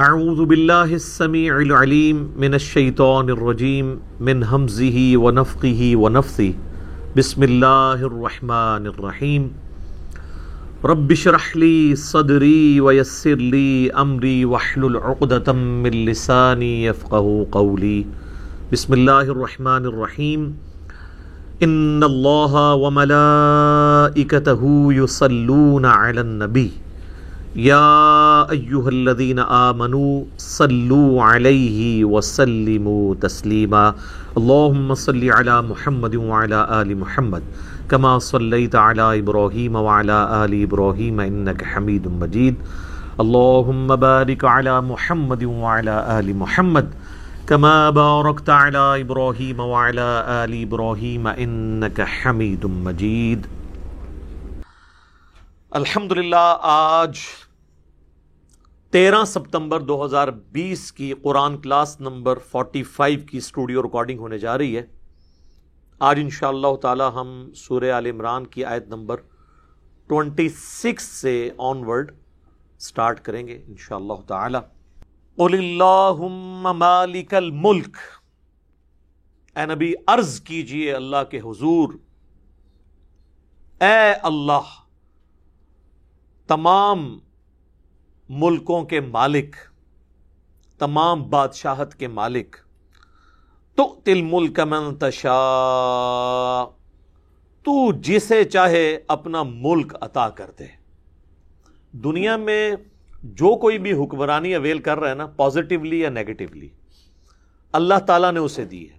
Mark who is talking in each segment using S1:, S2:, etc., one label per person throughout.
S1: اعوذ باللہ السمیع العلیم من الشیطان الرجیم من حمزه ونفقه ونفثه بسم اللہ الرحمن الرحیم رب شرح لی صدری ویسر لی امری وحلل عقدتا من لسانی یفقہ قولی بسم اللہ الرحمن الرحیم ان اللہ وملائکتہ یصلون علی النبی یا ایوہ الذین آمنوا صلو علیہ وسلموا تسلیما اللہم صلی علی محمد وعلی آل محمد کما صلیت علی ابراہیم وعلی آل ابراہیم انکا حمید مجید اللہم بارک علی محمد وعلی آل محمد کما بارکت علی ابراہیم وعلی آل ابراہیم انکا حمید مجید الحمدللہ، آج تیرہ ستمبر دو ہزار بیس کی قرآن کلاس نمبر فورٹی فائیو کی اسٹوڈیو ریکارڈنگ ہونے جا رہی ہے۔ آج ان شاء اللہ تعالی ہم سورہ عال عمران کی آیت نمبر ٹوینٹی سکس سے آن ورڈ اسٹارٹ کریں گے ان شاء اللہ تعالی۔ قل اللہم مالک الملک۔ اے نبی، عرض کیجیے اللہ کے حضور۔ اے اللہ، تمام ملکوں کے مالک، تمام بادشاہت کے مالک تو تل ملک منتشا تو جسے چاہے اپنا ملک عطا کر دے۔ دنیا میں جو کوئی بھی حکمرانی اویل کر رہا ہے نا پازیٹیولی یا نیگیٹولی اللہ تعالیٰ نے اسے دی ہے۔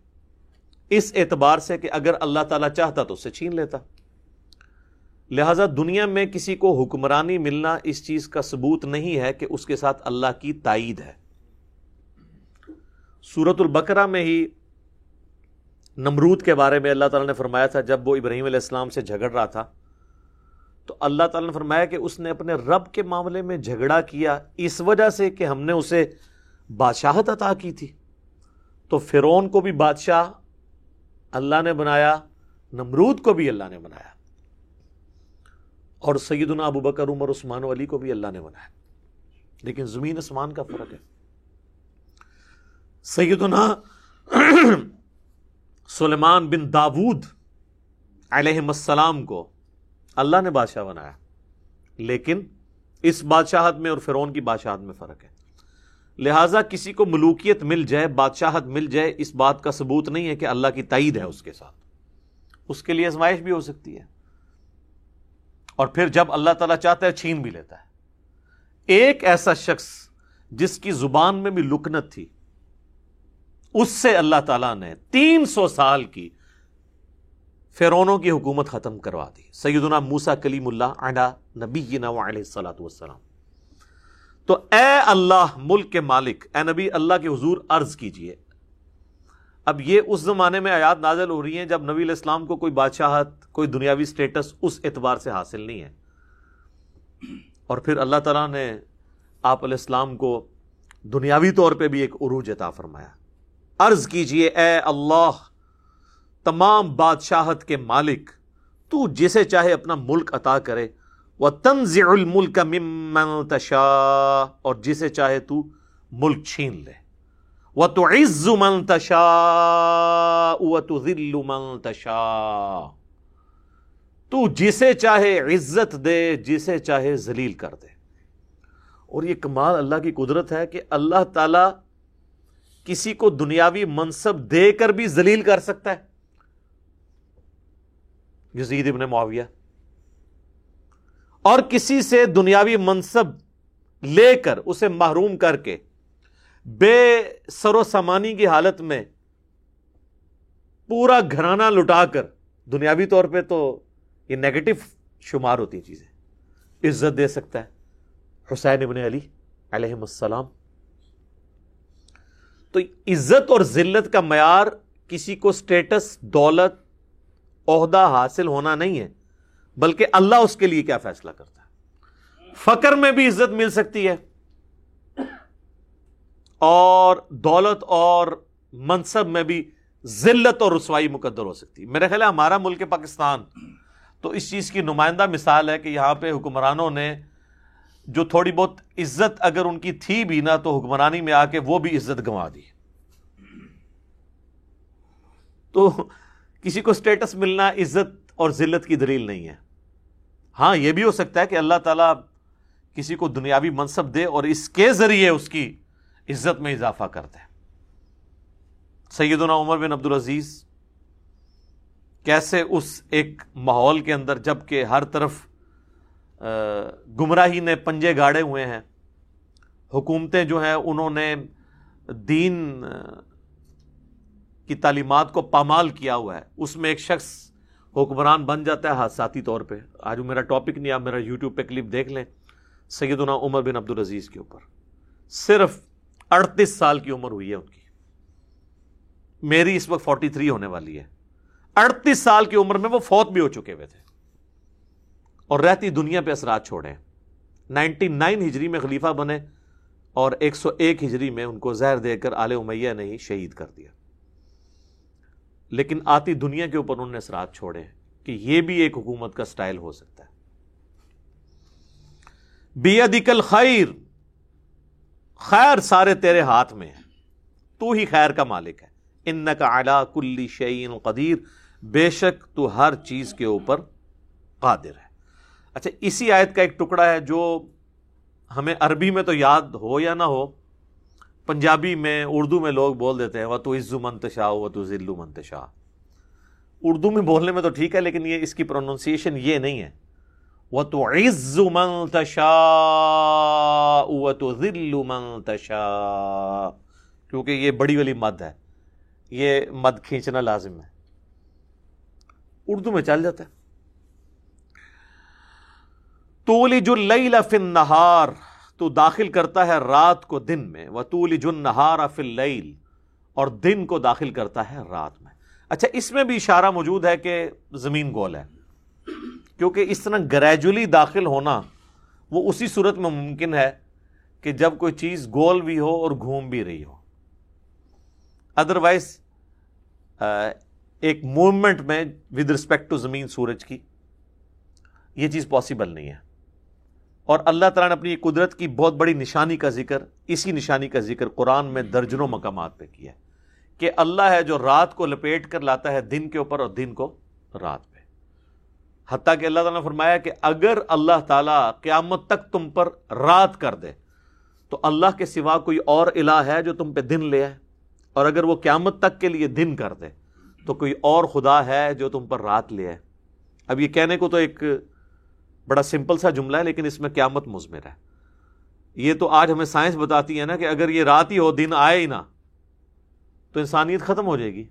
S1: اس اعتبار سے کہ اگر اللہ تعالیٰ چاہتا تو اسے چھین لیتا۔ لہذا دنیا میں کسی کو حکمرانی ملنا اس چیز کا ثبوت نہیں ہے کہ اس کے ساتھ اللہ کی تائید ہے۔ سورت البقرہ میں ہی نمرود کے بارے میں اللہ تعالیٰ نے فرمایا تھا، جب وہ ابراہیم علیہ السلام سے جھگڑ رہا تھا، تو اللہ تعالیٰ نے فرمایا کہ اس نے اپنے رب کے معاملے میں جھگڑا کیا، اس وجہ سے کہ ہم نے اسے بادشاہت عطا کی تھی۔ تو فرون کو بھی بادشاہ اللہ نے بنایا، نمرود کو بھی اللہ نے بنایا۔ اور سیدنا ابو بکر، عمر، عثمان، علی کو بھی اللہ نے بنایا۔ لیکن زمین اسمان کا فرق ہے۔ سیدنا سلیمان بن داود علیہ السلام کو اللہ نے بادشاہ بنایا۔ لیکن اس بادشاہت میں اور فرون کی بادشاہت میں فرق ہے۔ لہذا کسی کو ملوکیت مل جائے، بادشاہت مل جائے، اس بات کا ثبوت نہیں ہے کہ اللہ کی تائید ہے اس کے ساتھ۔ اس کے لیے ازمائش بھی ہو سکتی ہے۔ اور پھر جب اللہ تعالیٰ چاہتا ہے چھین بھی لیتا ہے۔ ایک ایسا شخص جس کی زبان میں بھی لکنت تھی، اس سے اللہ تعالیٰ نے تین سو سال کی فیرونوں کی حکومت ختم کروا دی۔ سیدنا موسا کلیم اللہ علیہ نبی علیہ السلاۃ والسلام۔ تو اے اللہ ملک کے مالک، اے نبی، اللہ کے حضور عرض کیجیے اب یہ اس زمانے میں آیات نازل ہو رہی ہیں جب نبی علیہ السلام کو کوئی بادشاہت، کوئی دنیاوی سٹیٹس اس اعتبار سے حاصل نہیں ہے۔ اور پھر اللہ تعالیٰ نے آپ علیہ السلام کو دنیاوی طور پہ بھی ایک عروج عطا فرمایا۔ عرض کیجیے، اے اللہ، تمام بادشاہت کے مالک، تو جسے چاہے اپنا ملک عطا کرے۔ وہ تنز الملک ممتشا اور جسے چاہے تو ملک چھین لے۔ وہ تو عز منتشا و تو ذل تو جسے چاہے عزت دے، جسے چاہے ذلیل کر دے۔ اور یہ کمال اللہ کی قدرت ہے کہ اللہ تعالی کسی کو دنیاوی منصب دے کر بھی ذلیل کر سکتا ہے۔ یزید ابن معاویہ۔ اور کسی سے دنیاوی منصب لے کر، اسے محروم کر کے بے سر و سمانی کی حالت میں پورا گھرانہ لٹا کر، دنیاوی طور پہ تو یہ نیگیٹو شمار ہوتی چیزیں۔ عزت دے سکتا ہے۔ حسین ابن علی علیہ السلام۔ تو عزت اور ذلت کا معیار کسی کو سٹیٹس دولت، عہدہ حاصل ہونا نہیں ہے، بلکہ اللہ اس کے لیے کیا فیصلہ کرتا ہے۔ فقر میں بھی عزت مل سکتی ہے۔ اور دولت اور منصب میں بھی ذلت اور رسوائی مقدر ہو سکتی۔ میرا خیال ہے ہمارا ملک پاکستان تو اس چیز کی نمائندہ مثال ہے کہ یہاں پہ حکمرانوں نے جو تھوڑی بہت عزت اگر ان کی تھی بھی نا تو حکمرانی میں آ کے وہ بھی عزت گنوا دی۔ تو کسی کو سٹیٹس ملنا عزت اور ذلت کی دلیل نہیں ہے۔ ہاں یہ بھی ہو سکتا ہے کہ اللہ تعالیٰ کسی کو دنیاوی منصب دے اور اس کے ذریعے اس کی عزت میں اضافہ کرتے سیدنا عمر بن عبد العزیز کیسے اس ایک ماحول کے اندر جبکہ ہر طرف گمراہی نے پنجے گاڑے ہوئے ہیں، حکومتیں جو ہیں، انہوں نے دین کی تعلیمات کو پامال کیا ہوا ہے۔ اس میں ایک شخص حکمران بن جاتا ہے حادثاتی طور پہ۔ آج میرا ٹاپک نہیں، آپ میرا یوٹیوب پہ کلپ دیکھ لیں۔ سیدنا عمر بن عبد العزیز کے اوپر۔ صرف اڑتیس سال کی عمر ہوئی ہے ان کی۔ میری اس وقت فورٹی تھری ہونے والی ہے۔ اڑتیس سال کی عمر میں وہ فوت بھی ہو چکے ہوئے تھے۔ اور رہتی دنیا پہ اثرات چھوڑے نائنٹی نائن ہجری میں خلیفہ بنے اور ایک سو ایک ہجری میں ان کو زہر دے کر آل امیہ نے ہی شہید کر دیا۔ لیکن آتی دنیا کے اوپر انہوں نے اثرات چھوڑے کہ یہ بھی ایک حکومت کا سٹائل ہو سکتا ہے۔ بیدکل خیر۔ خیر سارے تیرے ہاتھ میں ہے تو ہی خیر کا مالک ہے۔ ان کا اعلی کلی شعین قدیر۔ بے شک تو ہر چیز کے اوپر قادر ہے۔ اچھا اسی آیت کا ایک ٹکڑا ہے جو ہمیں عربی میں تو یاد ہو یا نہ ہو، پنجابی میں، اردو میں لوگ بول دیتے ہیں وہ تو عزو منتشا وہ تو ذلو منتشا اردو میں بولنے میں تو ٹھیک ہے، لیکن یہ اس کی پروننسیشن یہ نہیں ہے۔ وہ تو عز منتشا وہ تو ذلو منتشا کیونکہ یہ بڑی والی مد ہے۔ یہ مد کھینچنا لازم ہے۔ اردو میں چل جاتا ہے۔ تولی جو لئی لفن نہار تو داخل کرتا ہے رات کو دن میں۔ وہ تولی جن نہار فل اور دن کو داخل کرتا ہے رات میں۔ اچھا اس میں بھی اشارہ موجود ہے کہ زمین گول ہے۔ کیونکہ اس طرح گریجولی داخل ہونا وہ اسی صورت میں ممکن ہے کہ جب کوئی چیز گول بھی ہو اور گھوم بھی رہی ہو۔ ادروائز ایک موومنٹ میں ود رسپیکٹ ٹو زمین سورج کی یہ چیز پاسبل نہیں ہے۔ اور اللہ تعالیٰ نے اپنی قدرت کی بہت بڑی نشانی کا ذکر، اسی نشانی کا ذکر قرآن میں درجنوں مقامات پہ کیا ہے کہ اللہ ہے جو رات کو لپیٹ کر لاتا ہے دن کے اوپر اور دن کو رات پہ۔ حتیٰ کہ اللہ تعالیٰ نے فرمایا کہ اگر اللہ تعالیٰ قیامت تک تم پر رات کر دے، تو اللہ کے سوا کوئی اور الہ ہے جو تم پہ دن لے آئے؟ اور اگر وہ قیامت تک کے لیے دن کر دے، تو کوئی اور خدا ہے جو تم پر رات لے آئے؟ اب یہ کہنے کو تو ایک بڑا سمپل سا جملہ ہے، لیکن اس میں قیامت مزمر ہے۔ یہ تو آج ہمیں سائنس بتاتی ہے نا کہ اگر یہ رات ہی ہو، دن آئے ہی نہ، تو انسانیت ختم ہو جائے گی۔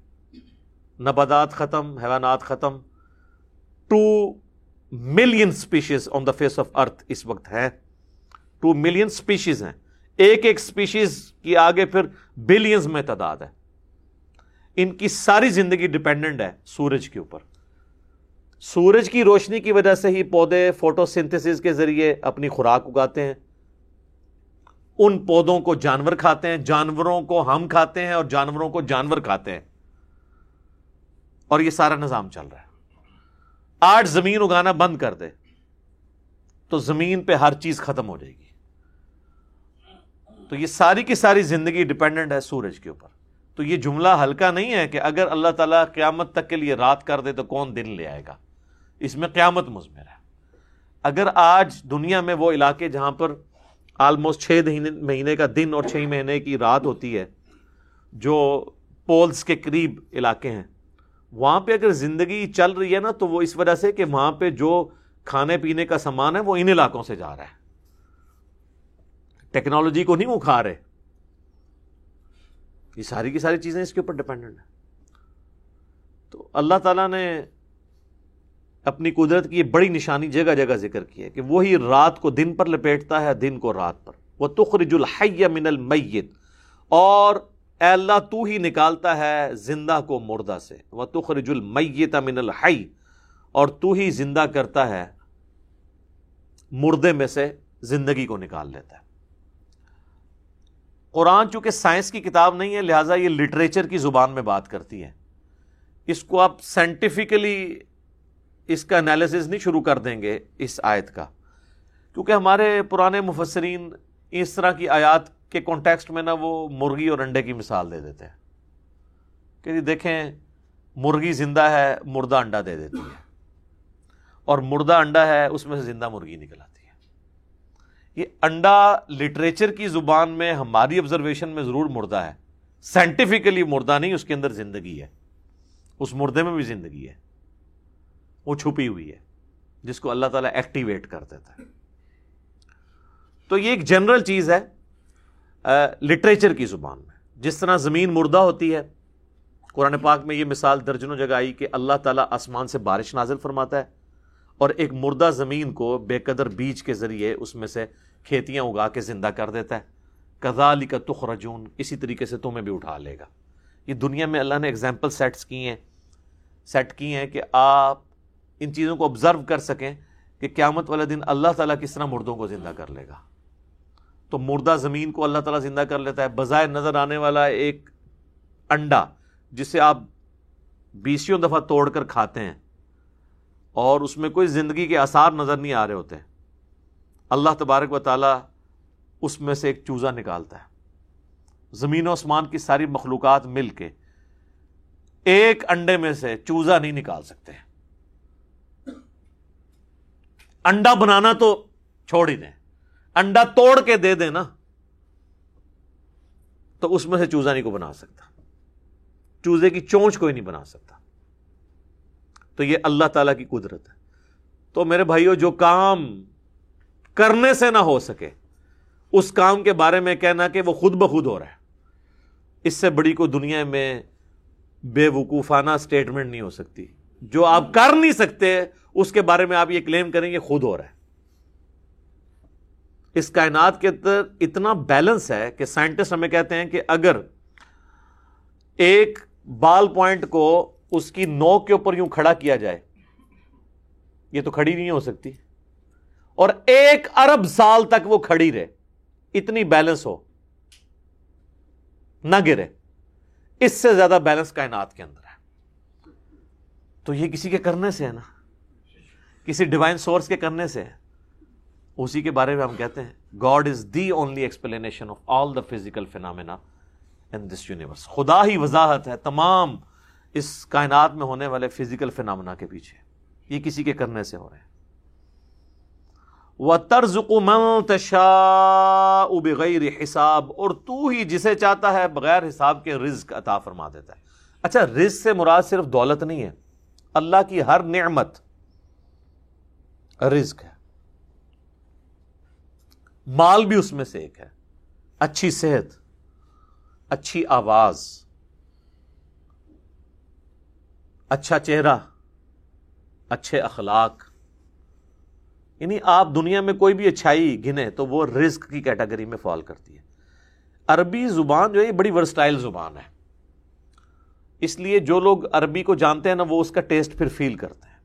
S1: نبادات ختم، حیوانات ختم two million species on the face of earth اس وقت ہے ٹو ملین اسپیشیز ہیں۔ ایک ایک اسپیشیز کی آگے پھر بلینز میں تعداد ہے۔ ان کی ساری زندگی ڈپینڈنٹ ہے سورج کے اوپر۔ سورج کی روشنی کی وجہ سے ہی پودے فوٹو سنتھس کے ذریعے اپنی خوراک اگاتے ہیں۔ ان پودوں کو جانور کھاتے ہیں، جانوروں کو ہم کھاتے ہیں اور جانوروں کو جانور کھاتے ہیں۔ اور یہ سارا نظام چل رہا ہے۔ آج زمین اگانا بند کر دے تو زمین پہ ہر چیز ختم ہو جائے گی۔ تو یہ ساری کی ساری زندگی ڈپینڈنٹ ہے سورج کے اوپر۔ تو یہ جملہ ہلکا نہیں ہے کہ اگر اللہ تعالیٰ قیامت تک کے لیے رات کر دے تو کون دن لے آئے گا؟ اس میں قیامت مزمر ہے۔ اگر آج دنیا میں وہ علاقے جہاں پر آلموسٹ چھ مہینے کا دن اور چھ مہینے کی رات ہوتی ہے جو پولز کے قریب علاقے ہیں وہاں پہ اگر زندگی چل رہی ہے نا تو وہ اس وجہ سے کہ وہاں پہ جو کھانے پینے کا سامان ہے وہ ان علاقوں سے جا رہا ہے۔ ٹیکنالوجی کو نہیں وہ کھا رہے یہ ساری کی ساری چیزیں اس کے اوپر ڈپینڈنٹ ہیں۔ تو اللہ تعالیٰ نے اپنی قدرت کی یہ بڑی نشانی جگہ جگہ ذکر کی ہے کہ وہی رات کو دن پر لپیٹتا ہے، دن کو رات پر۔ وہ تخرج الحی من المیت اور اے اللہ تو ہی نکالتا ہے زندہ کو مردہ سے۔ وہ تخرج المیت من الحی اور تو ہی زندہ کرتا ہے مردے میں سے زندگی کو نکال لیتا ہے۔ قرآن چونکہ سائنس کی کتاب نہیں ہے، لہٰذا یہ لٹریچر کی زبان میں بات کرتی ہے۔ اس کو آپ سائنٹیفکلی اس کا انالیسز نہیں شروع کر دیں گے اس آیت کا۔ کیونکہ ہمارے پرانے مفسرین اس طرح کی آیات کے کانٹیکسٹ میں نا وہ مرغی اور انڈے کی مثال دے دیتے ہیں۔ کہ جی دیکھیں، مرغی زندہ ہے، مردہ انڈا دے دیتی ہے۔ اور مردہ انڈا ہے، اس میں سے زندہ مرغی نکل آتی ہے۔ یہ انڈا لٹریچر کی زبان میں، ہماری آبزرویشن میں ضرور مردہ ہے۔ سائنٹیفکلی مردہ نہیں، اس کے اندر زندگی ہے۔ اس مردے میں بھی زندگی ہے۔ وہ چھپی ہوئی ہے، جس کو اللہ تعالیٰ ایکٹیویٹ کر دیتا ہے۔ تو یہ ایک جنرل چیز ہے۔ لٹریچر کی زبان میں۔ جس طرح زمین مردہ ہوتی ہے، قرآن پاک میں یہ مثال درجنوں جگہ آئی کہ اللہ تعالیٰ آسمان سے بارش نازل فرماتا ہے اور ایک مردہ زمین کو بے قدر بیج کے ذریعے اس میں سے کھیتیاں اگا کے زندہ کر دیتا ہے۔ کزالی کا تخ رجون اسی طریقے سے تمہیں بھی اٹھا لے گا۔ یہ دنیا میں اللہ نے اگزامپل سیٹس کی ہیں سیٹ کی ہیں کہ آپ ان چیزوں کو آبزرو کر سکیں کہ قیامت والے دن اللہ تعالیٰ کس طرح مردوں کو زندہ کر لے گا۔ تو مردہ زمین کو اللہ تعالیٰ زندہ کر لیتا ہے۔ بظاہر نظر آنے والا ایک انڈا جسے آپ بیسوں دفعہ توڑ کر کھاتے ہیں اور اس میں کوئی زندگی کے آثار نظر نہیں آ رہے ہوتے۔ اللہ تبارک و تعالیٰ اس میں سے ایک چوزا نکالتا ہے۔ زمین و آسمان کی ساری مخلوقات مل کے ایک انڈے میں سے چوزا نہیں نکال سکتے۔ انڈا بنانا تو چھوڑ ہی دیں۔ انڈا توڑ کے دے دیں نا تو اس میں سے چوزا نہیں کو بنا سکتا۔ چوزے کی چونچ کوئی نہیں بنا سکتا۔ تو یہ اللہ تعالی کی قدرت ہے۔ تو میرے بھائیوں جو کام کرنے سے نہ ہو سکے، اس کام کے بارے میں کہنا کہ وہ خود بخود ہو رہا ہے۔ اس سے بڑی کو دنیا میں بے وقوفانہ اسٹیٹمنٹ نہیں ہو سکتی۔ جو آپ کر نہیں سکتے، اس کے بارے میں آپ یہ کلیم کریں گے خود ہو رہا ہے۔ اس کائنات کے اندر اتنا بیلنس ہے کہ سائنٹسٹ ہمیں کہتے ہیں کہ اگر ایک بال پوائنٹ کو اس کی نو کے اوپر یوں کھڑا کیا جائے، یہ تو کھڑی نہیں ہو سکتی، اور ایک ارب سال تک وہ کھڑی رہے، اتنی بیلنس ہو، نہ گرے، اس سے زیادہ بیلنس کائنات کے اندر ہے۔ تو یہ کسی کے کرنے سے ہے نا؟ کسی ڈیوائن سورس کے کرنے سے ہے۔ اسی کے بارے میں ہم کہتے ہیں God is the only explanation of all the physical phenomena in this universe خدا ہی وضاحت ہے تمام اس کائنات میں ہونے والے فزیکل فینامنا کے پیچھے۔ یہ کسی کے کرنے سے ہو رہے ہیں۔ وہ طرز تشا بغیر حساب۔ اور تو ہی جسے چاہتا ہے بغیر حساب کے رزق عطا فرما دیتا ہے۔ اچھا رزق سے مراد صرف دولت نہیں ہے۔ اللہ کی ہر نعمت رزق ہے۔ مال بھی اس میں سے ایک ہے۔ اچھی صحت، اچھی آواز اچھا چہرہ، اچھے اخلاق۔ یعنی آپ دنیا میں کوئی بھی اچھائی گنے تو وہ رزق کی کیٹیگری میں فال کرتی ہے۔ عربی زبان جو ہے، یہ بڑی ورسٹائل زبان ہے۔ اس لیے جو لوگ عربی کو جانتے ہیں نا، وہ اس کا ٹیسٹ پھر فیل کرتے ہیں۔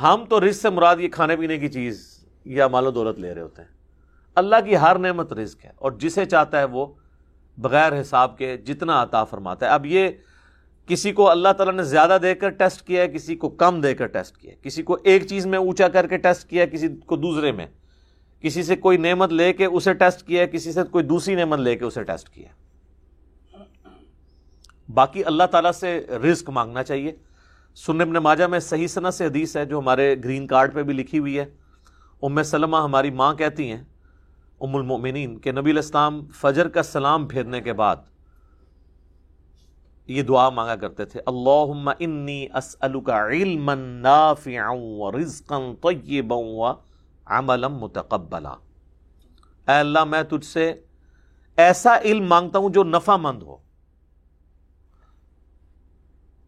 S1: ہم تو رزق سے مراد یہ کھانے پینے کی چیز یا مال و دولت لے رہے ہوتے ہیں۔ اللہ کی ہر نعمت رزق ہے اور جسے چاہتا ہے وہ بغیر حساب کے جتنا عطا فرماتا ہے۔ اب یہ کسی کو اللہ تعالیٰ نے زیادہ دے کر ٹیسٹ کیا ہے، کسی کو کم دے کر ٹیسٹ کیا ہے۔ کسی کو ایک چیز میں اونچا کر کے ٹیسٹ کیا ہے، کسی کو دوسرے میں۔ کسی سے کوئی نعمت لے کے اسے ٹیسٹ کیا ہے، کسی سے کوئی دوسری نعمت لے کے اسے ٹیسٹ کیا باقی اللہ تعالیٰ سے رزق مانگنا چاہیے۔ سننے ابن ماجہ میں صحیح سنا سے حدیث ہے جو ہمارے گرین کارڈ پہ بھی لکھی ہوئی ہے۔ ام سلمہ ہماری ماں کہتی ہیں، ام المؤمنین، کہ نبی الاسلام فجر کا سلام پھیرنے کے بعد یہ دعا مانگا کرتے تھے، اللہم انی اسألک علما نافعا ورزقا طیبا وعملا متقبلا۔ اے اللہ، میں تجھ سے ایسا علم مانگتا ہوں جو نفع مند ہو۔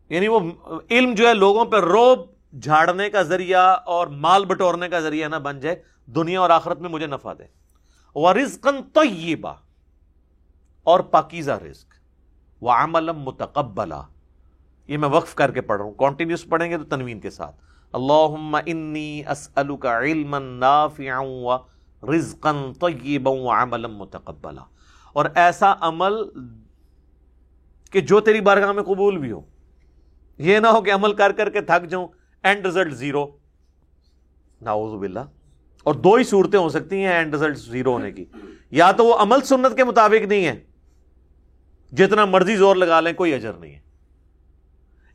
S1: یعنی وہ علم جو ہے لوگوں پہ روب جھاڑنے کا ذریعہ اور مال بٹورنے کا ذریعہ نہ بن جائے، دنیا اور آخرت میں مجھے نفع دے۔ ورزقن طیبا اور پاکیزہ رزق۔ وہ عمل متقبلا۔ یہ میں وقف کر کے پڑھ رہا ہوں۔ کانٹینیوس پڑھیں گے تو تنوین کے ساتھ۔ اللہم انی اسألک علما نافعا و رزقا طیبا و عملا متقبلا۔ اور ایسا عمل کہ جو تیری بارگاہ میں قبول بھی ہو۔ یہ نہ ہو کہ عمل کر کر کے تھک جاؤں۔ اینڈ رزلٹ زیرو ناؤز باللہ. اور دو ہی صورتیں ہو سکتی ہیں اینڈ رزلٹ زیرو ہونے کی. یا تو وہ عمل سنت کے مطابق نہیں ہے. جتنا مرضی زور لگا لیں، کوئی اجر نہیں ہے.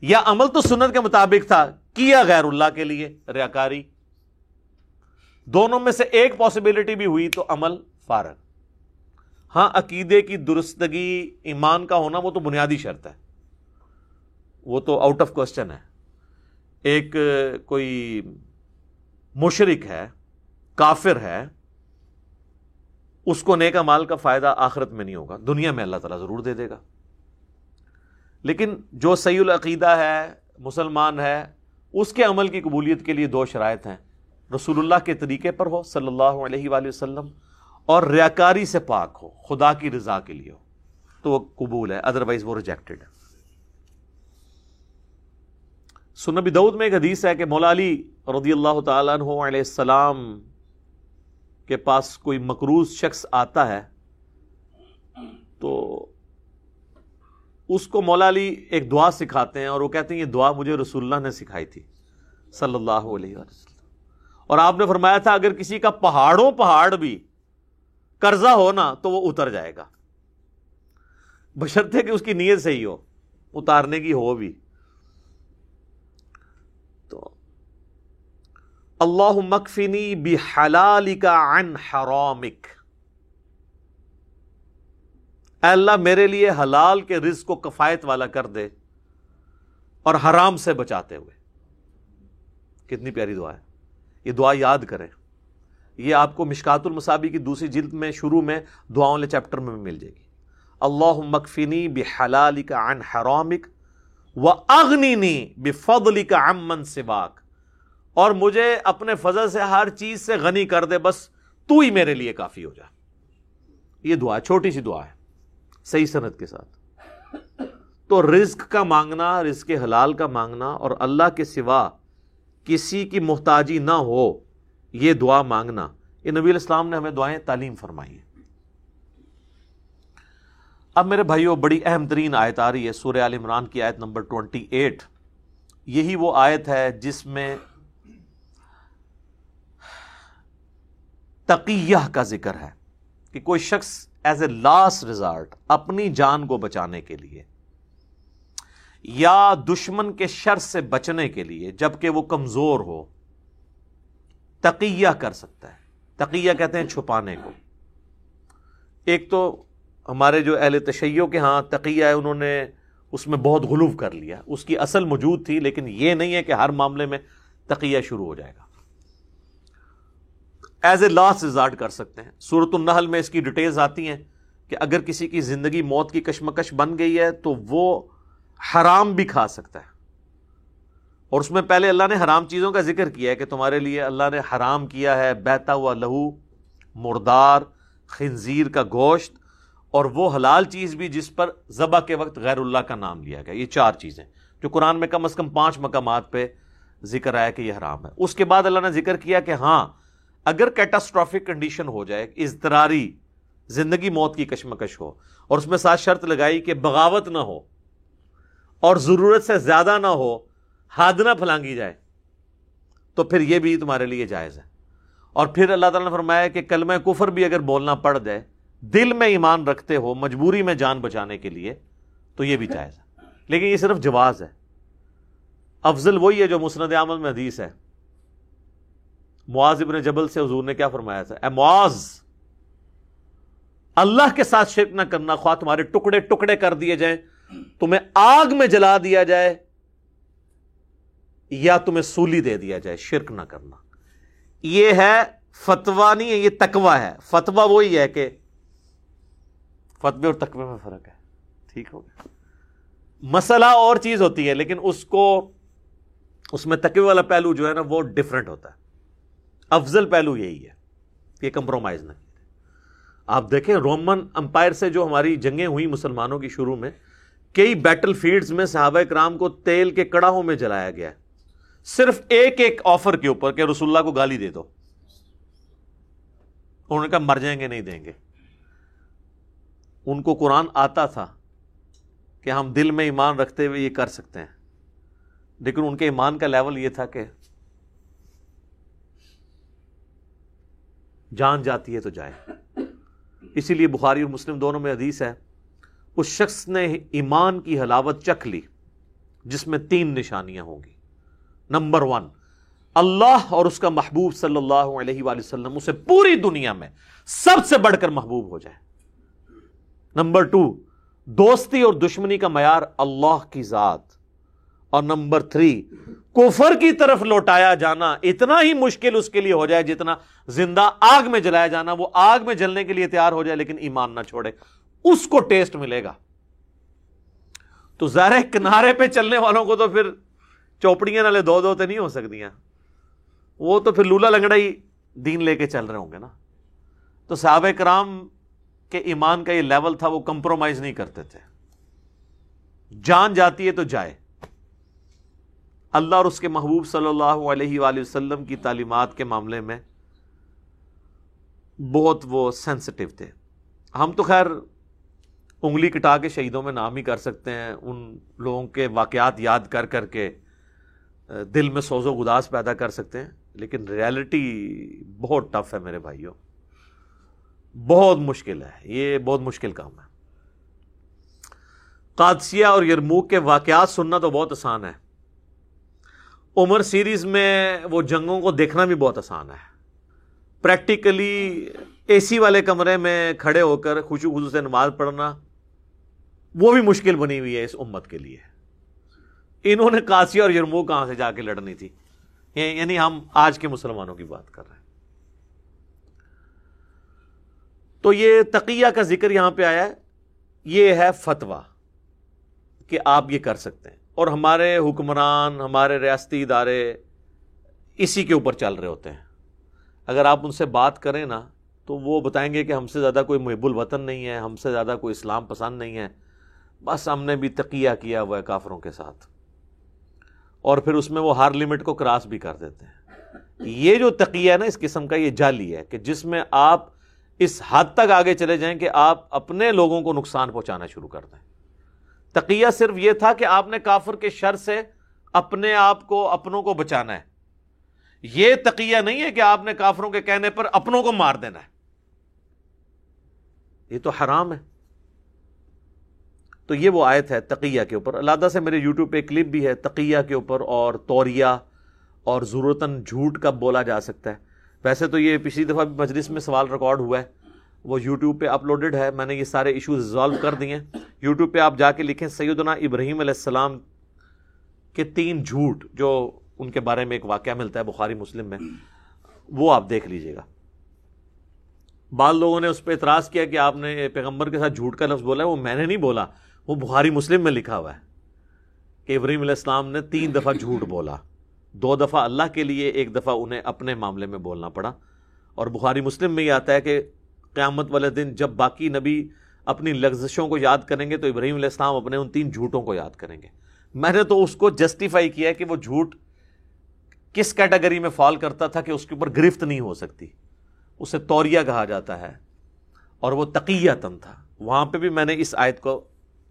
S1: یا عمل تو سنت کے مطابق تھا، کیا غیر اللہ کے لیے؟ ریاکاری. دونوں میں سے ایک پاسبلٹی بھی ہوئی تو عمل فارغ. ہاں عقیدے کی درستگی ایمان کا ہونا وہ تو بنیادی شرط ہے. وہ تو آؤٹ آف کوشچن ہے. ایک کوئی مشرق ہے، کافر ہے، اس کو نیک مال کا فائدہ آخرت میں نہیں ہوگا، دنیا میں اللہ تعالیٰ ضرور دے دے گا۔ لیکن جو سی العقیدہ ہے، مسلمان ہے، اس کے عمل کی قبولیت کے لیے دو شرائط ہیں۔ رسول اللہ کے طریقے پر ہو، صلی اللہ علیہ وآلہ وسلم، اور ریاکاری سے پاک ہو، خدا کی رضا کے لیے ہو۔ تو وہ قبول ہے ادروائز وہ ریجیکٹڈ ہے۔ سنبی دعود میں ایک حدیث ہے کہ مولا علی رضی اللہ تعالیٰ عنہ علیہ السلام کے پاس کوئی مقروض شخص آتا ہے تو اس کو مولا علی ایک دعا سکھاتے ہیں اور وہ کہتے ہیں یہ دعا مجھے رسول اللہ نے سکھائی تھی صلی اللہ علیہ وسلم۔ اور آپ نے فرمایا تھا اگر کسی کا پہاڑوں پہاڑ بھی قرضہ ہو نا تو وہ اتر جائے گا۔ بشرطے کہ اس کی نیت صحیح ہو، اتارنے کی ہو بھی۔ اللہ مکفنی بحلال کا عن حرامک۔ اے اللہ میرے لیے حلال کے رزق کو کفایت والا کر دے اور حرام سے بچاتے ہوئے۔ کتنی پیاری دعا ہے۔ یہ دعا یاد کریں۔ یہ آپ کو مشکات المصابی کی دوسری جلد میں شروع میں دعاؤں والے چیپٹر میں مل جائے گی۔ اللہ مکفنی بحلال کا عن حرامک و اغنی بفضلی کا امن سواک۔ اور مجھے اپنے فضل سے ہر چیز سے غنی کر دے، بس تو ہی میرے لیے کافی ہو جا۔ یہ دعا چھوٹی سی دعا ہے، صحیح صنعت کے ساتھ۔ تو رزق کا مانگنا، رزق حلال کا مانگنا اور اللہ کے سوا کسی کی محتاجی نہ ہو، یہ دعا مانگنا۔ یہ نبی الاسلام نے ہمیں دعائیں تعلیم فرمائی ہیں۔ اب میرے بھائیوں بڑی اہم ترین آیت آ رہی ہے، سورہ عال عمران کی آیت نمبر ٹوینٹی ایٹ یہی وہ آیت ہے جس میں تقیہ کا ذکر ہے کہ کوئی شخص ایز اے لاسٹ ریزارٹ اپنی جان کو بچانے کے لیے یا دشمن کے شر سے بچنے کے لیے جبکہ وہ کمزور ہو، تقیہ کر سکتا ہے۔ تقیہ کہتے ہیں چھپانے کو۔ ایک تو ہمارے جو اہل تشیعوں کے ہاں تقیہ ہے، انہوں نے اس میں بہت غلوف کر لیا۔ اس کی اصل موجود تھی، لیکن یہ نہیں ہے کہ ہر معاملے میں تقیہ شروع ہو جائے گا۔ ایز اے لاسٹ ریزارٹ کر سکتے ہیں۔ صورت النحل میں اس کی ڈیٹیلز آتی ہیں کہ اگر کسی کی زندگی موت کی کشمکش بن گئی ہے تو وہ حرام بھی کھا سکتا ہے۔ اور اس میں پہلے اللہ نے حرام چیزوں کا ذکر کیا ہے کہ تمہارے لیے اللہ نے حرام کیا ہے بہتا ہوا لہو، مردار، خنزیر کا گوشت، اور وہ حلال چیز بھی جس پر ذبح کے وقت غیر اللہ کا نام لیا گیا۔ یہ چار چیزیں جو قرآن میں کم از کم پانچ مقامات پہ ذکر آیا کہ یہ حرام ہے۔ اس کے بعد اللہ نے ذکر کیا کہ ہاں اگر کیٹاسٹرافک کنڈیشن ہو جائے اضطراری زندگی موت کی کشمکش ہو اور اس میں ساتھ شرط لگائی کہ بغاوت نہ ہو اور ضرورت سے زیادہ نہ ہو ہاد نہ پھلانگی جائے، تو پھر یہ بھی تمہارے لیے جائز ہے۔ اور پھر اللہ تعالیٰ نے فرمایا کہ کلمہ کفر بھی اگر بولنا پڑ جائے، دل میں ایمان رکھتے ہو، مجبوری میں جان بچانے کے لیے، تو یہ بھی جائز ہے۔ لیکن یہ صرف جواز ہے۔ افضل وہی ہے جو مسند عمل میں حدیث ہے۔ معاذ ابن جبل سے حضور نے کیا فرمایا تھا؟ اے معاذ، اللہ کے ساتھ شرک نہ کرنا، خواہ تمہارے ٹکڑے ٹکڑے کر دیے جائیں، تمہیں آگ میں جلا دیا جائے، یا تمہیں سولی دے دیا جائے، شرک نہ کرنا۔ یہ ہے فتوا نہیں ہے، یہ تکوا ہے۔ فتوا وہی ہے کہ فتوے اور تقوی میں فرق ہے۔ ٹھیک ہو گیا۔ مسئلہ اور چیز ہوتی ہے، لیکن اس کو، اس میں تقوی والا پہلو جو ہے نا، وہ ڈفرنٹ ہوتا ہے۔ افضل پہلو یہی ہے کہ کمپرومائز نہ آپ دیکھیں رومن امپائر سے جو ہماری جنگیں ہوئی مسلمانوں کی شروع میں، کئی بیٹل فیلڈز میں صحابہ کرام کو تیل کے کڑاہوں میں جلایا گیا۔ ہے صرف ایک ایک آفر کے اوپر کہ رسول اللہ کو گالی دے دو۔ انہوں نے کہا، مر جائیں گے، نہیں دیں گے۔ ان کو قرآن آتا تھا کہ ہم دل میں ایمان رکھتے ہوئے یہ کر سکتے ہیں، لیکن ان کے ایمان کا لیول یہ تھا کہ جان جاتی ہے تو جائے اسی لیے بخاری اور مسلم دونوں میں حدیث ہے، اس شخص نے ایمان کی حلاوت چکھ لی، جس میں تین نشانیاں ہوں گی۔ نمبر ون، اللہ اور اس کا محبوب صلی اللہ علیہ وآلہ وسلم اسے پوری دنیا میں سب سے بڑھ کر محبوب ہو جائے نمبر ٹو، دوستی اور دشمنی کا معیار اللہ کی ذات۔ اور نمبر تھری کوفر کی طرف لوٹایا جانا اتنا ہی مشکل اس کے لیے ہو جائے جتنا زندہ آگ میں جلایا جانا، وہ آگ میں جلنے کے لیے تیار ہو جائے لیکن ایمان نہ چھوڑے۔ اس کو ٹیسٹ ملے گا۔ تو ظاہر کنارے پہ چلنے والوں کو تو پھر چوپڑیاں نالے دو دو تو نہیں ہو سکتی وہ تو پھر لولا لنگڑا ہی دین لے کے چل رہے ہوں گے نا۔ تو صحابہ کرام کے ایمان کا یہ لیول تھا، وہ کمپرومائز نہیں کرتے تھے۔ جان جاتی ہے تو جائے۔ اللہ اور اس کے محبوب صلی اللہ علیہ وآلہ وسلم کی تعلیمات کے معاملے میں بہت وہ سینسٹیو تھے۔ ہم تو خیر انگلی کٹا کے شہیدوں میں نام ہی کر سکتے ہیں، ان لوگوں کے واقعات یاد کر کر کے دل میں سوز و گداس پیدا کر سکتے ہیں۔ لیکن ریالٹی بہت ٹف ہے میرے بھائیوں۔ بہت مشکل ہے، یہ بہت مشکل کام ہے۔ قادسیہ اور یرموک کے واقعات سننا تو بہت آسان ہے۔ عمر سیریز میں وہ جنگوں کو دیکھنا بھی بہت آسان ہے۔ پریکٹیکلی اے سی والے کمرے میں کھڑے ہو کر خوشو خوشو سے نماز پڑھنا، وہ بھی مشکل بنی ہوئی ہے اس امت کے لیے۔ انہوں نے کاسیا اور یرمو کہاں سے جا کے لڑنی تھی؟ یعنی ہم آج کے مسلمانوں کی بات کر رہے ہیں۔ تو یہ تقیہ کا ذکر یہاں پہ آیا ہے۔ یہ ہے فتوا کہ آپ یہ کر سکتے ہیں۔ اور ہمارے حکمران، ہمارے ریاستی ادارے اسی کے اوپر چل رہے ہوتے ہیں۔ اگر آپ ان سے بات کریں نا، تو وہ بتائیں گے کہ ہم سے زیادہ کوئی محب الوطن نہیں ہے، ہم سے زیادہ کوئی اسلام پسند نہیں ہے۔ بس ہم نے بھی تقیہ کیا ہوا ہے کافروں کے ساتھ۔ اور پھر اس میں وہ ہر لمٹ کو کراس بھی کر دیتے ہیں۔ یہ جو تقیہ ہے نا، اس قسم کا یہ جالی ہے کہ جس میں آپ اس حد تک آگے چلے جائیں کہ آپ اپنے لوگوں کو نقصان پہنچانا شروع کر دیں۔ تقیہ صرف یہ تھا کہ آپ نے کافر کے شر سے اپنے آپ کو، اپنوں کو بچانا ہے۔ یہ تقیہ نہیں ہے کہ آپ نے کافروں کے کہنے پر اپنوں کو مار دینا ہے۔ یہ تو حرام ہے۔ تو یہ وہ آیت ہے تقیہ کے اوپر۔ اللہ سے میرے یوٹیوب پہ کلپ بھی ہے تقیہ کے اوپر اور توریا اور ضرورتاً جھوٹ کب بولا جا سکتا ہے۔ ویسے تو یہ پچھلی دفعہ بھی مجلس میں سوال ریکارڈ ہوا ہے۔ وہ یوٹیوب پہ اپلوڈڈ ہے، میں نے یہ سارے ایشوز ریزالو کر دیے یوٹیوب پہ آپ جا کے لکھیں، سیدنا ابراہیم علیہ السلام کے تین جھوٹ جو ان کے بارے میں ایک واقعہ ملتا ہے بخاری مسلم میں، وہ آپ دیکھ لیجیے گا۔ بعض لوگوں نے اس پہ اعتراض کیا کہ آپ نے پیغمبر کے ساتھ جھوٹ کا لفظ بولا ہے، وہ میں نے نہیں بولا، وہ بخاری مسلم میں لکھا ہوا ہے کہ ابراہیم علیہ السلام نے تین دفعہ جھوٹ بولا۔ دو دفعہ اللہ کے لیے، ایک دفعہ انہیں اپنے معاملے میں بولنا پڑا۔ اور بخاری مسلم میں یہ آتا ہے کہ قیامت والے دن جب باقی نبی اپنی لغزشوں کو یاد کریں گے تو ابراہیم علیہ السلام اپنے ان تین جھوٹوں کو یاد کریں گے۔ میں نے تو اس کو جسٹیفائی کیا کہ وہ جھوٹ کس کیٹیگری میں فال کرتا تھا کہ اس کے اوپر گرفت نہیں ہو سکتی۔ اسے توریا کہا جاتا ہے اور وہ تقیہ تن تھا۔ وہاں پہ بھی میں نے اس آیت کو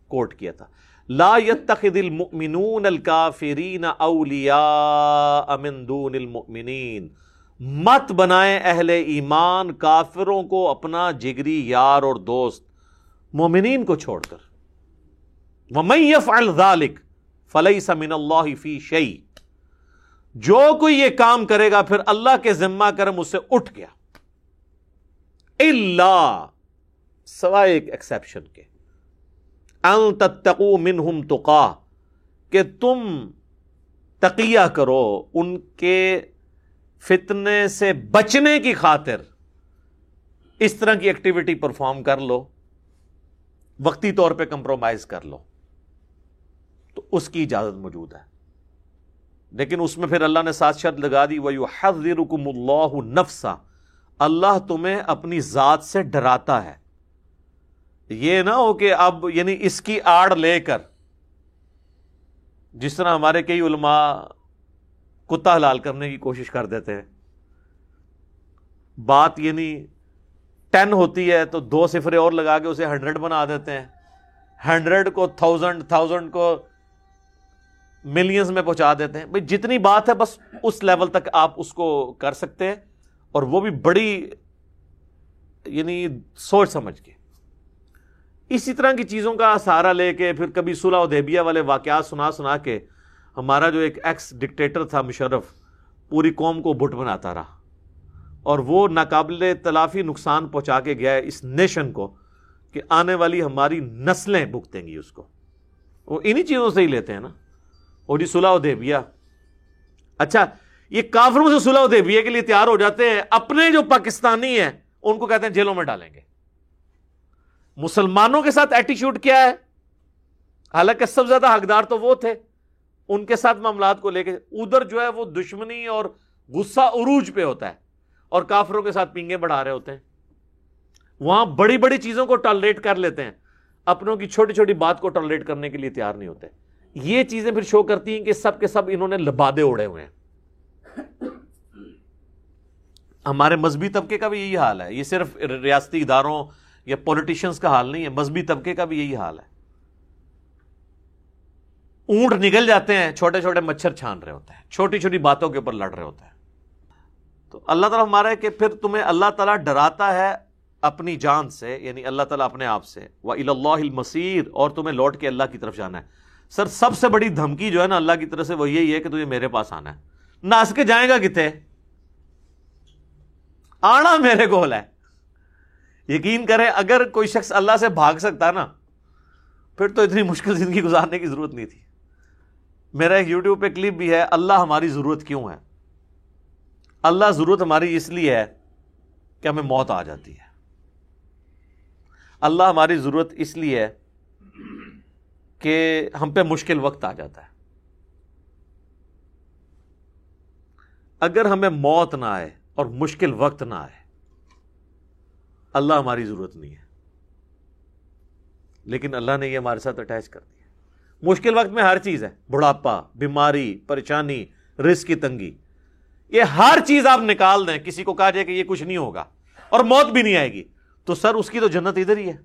S1: کوٹ کیا تھا۔ لا يتخذ المؤمنون الكافرین اولیاء من دون المؤمنین۔ مت بنائیں اہل ایمان، کافروں کو اپنا جگری یار اور دوست، مومنین کو چھوڑ کر۔ وَمَن يَفْعَلْ ذَلِكَ فَلَيْسَ مِنَ اللَّهِ فِي شَيْءٍ۔ جو کوئی یہ کام کرے گا، پھر اللہ کے ذمہ کرم اس سے اٹھ گیا۔ اللہ سوائے ایک ایکسپشن کے۔ تتقو منہم تقا کہ تم تقیہ کرو ان کے فتنے سے بچنے کی خاطر اس طرح کی ایکٹیویٹی پرفارم کر لو، وقتی طور پہ کمپرومائز کر لو۔ تو اس کی اجازت موجود ہے۔ لیکن اس میں پھر اللہ نے ساتھ شرط لگا دی وہ حضرکم اللہ نفسا اللہ تمہیں اپنی ذات سے ڈراتا ہے۔ یہ نہ ہو کہ اب یعنی اس کی آڑ لے کر، جس طرح ہمارے کئی علماء کتا حلال کرنے کی کوشش کر دیتے ہیں۔ بات یعنی ٹین ہوتی ہے تو دو صفرے اور لگا کے اسے ہنڈریڈ بنا دیتے ہیں۔ ہنڈریڈ کو تھاؤزینڈ تھاؤزینڈ کو ملینز میں پہنچا دیتے ہیں۔ بھائی جتنی بات ہے بس اس لیول تک آپ اس کو کر سکتے ہیں۔ اور وہ بھی بڑی یعنی سوچ سمجھ کے۔ اسی طرح کی چیزوں کا سہارا لے کے پھر کبھی صلح دیبیا والے واقعات سنا سنا کے ہمارا جو ایک ایکس ڈکٹیٹر تھا مشرف، پوری قوم کو بٹ بناتا رہا۔ اور وہ ناقابل تلافی نقصان پہنچا کے گیا ہے اس نیشن کو کہ آنے والی ہماری نسلیں بھگتیں گی اس کو۔ وہ انہی چیزوں سے ہی لیتے ہیں نا۔ وہ جی صلح دیبیا اچھا یہ کافروں سے صلح دیبیا کے لیے تیار ہو جاتے ہیں، اپنے جو پاکستانی ہیں، ان کو کہتے ہیں جیلوں میں ڈالیں گے۔ مسلمانوں کے ساتھ ایٹیچیوڈ کیا ہے؟ حالانکہ سب زیادہ حقدار تو وہ تھے۔ ان کے ساتھ معاملات کو لے کے ادھر جو ہے وہ دشمنی اور غصہ عروج پہ ہوتا ہے اور کافروں کے ساتھ پینگے بڑھا رہے ہوتے ہیں۔ وہاں بڑی بڑی چیزوں کو ٹالریٹ کر لیتے ہیں۔ اپنوں کی چھوٹی چھوٹی بات کو ٹالریٹ کرنے کے لیے تیار نہیں ہوتے۔ یہ چیزیں پھر شو کرتی ہیں کہ سب کے سب انہوں نے لبادے اڑے ہوئے ہیں۔ ہمارے مذہبی طبقے کا بھی یہی حال ہے۔ یہ صرف ریاستی اداروں یا پولیٹیشنس کا حال نہیں ہے، مذہبی طبقے کا بھی یہی حال ہے۔ اونٹ نکل جاتے ہیں، چھوٹے چھوٹے مچھر چھان رہے ہوتے ہیں، چھوٹی چھوٹی باتوں کے اوپر لڑ رہے ہوتے ہیں۔ تو اللہ تعالیٰ ہمارا ہے کہ پھر تمہیں اللہ تعالیٰ ڈراتا ہے اپنی جان سے یعنی اللہ تعالیٰ اپنے آپ سے۔ وہ اللہ المسیر اور تمہیں لوٹ کے اللہ کی طرف جانا ہے۔ سر، سب سے بڑی دھمکی جو ہے نا اللہ کی طرف سے وہ یہی ہے کہ تجھے میرے پاس آنا ہے۔ ناس کے جائیں گا کتنے؟ آنا میرے گول ہے۔ یقین کرے، اگر کوئی شخص اللہ سے بھاگ سکتا نا، پھر تو اتنی مشکل زندگی گزارنے کی ضرورت نہیں تھی۔ میرا ایک یوٹیوب پہ کلپ بھی ہے، اللہ ہماری ضرورت کیوں ہے؟ اللہ ضرورت ہماری اس لیے ہے کہ ہمیں موت آ جاتی ہے۔ اللہ ہماری ضرورت اس لیے ہے کہ ہم پہ مشکل وقت آ جاتا ہے۔ اگر ہمیں موت نہ آئے اور مشکل وقت نہ آئے، اللہ ہماری ضرورت نہیں ہے۔ لیکن اللہ نے یہ ہمارے ساتھ اٹیچ کر دیا۔ مشکل وقت میں ہر چیز ہے۔ بڑھاپا، بیماری، پریشانی رسک کی تنگی۔ یہ ہر چیز آپ نکال دیں، کسی کو کہا جائے کہ یہ کچھ نہیں ہوگا اور موت بھی نہیں آئے گی، تو سر اس کی تو جنت ادھر ہی ہے۔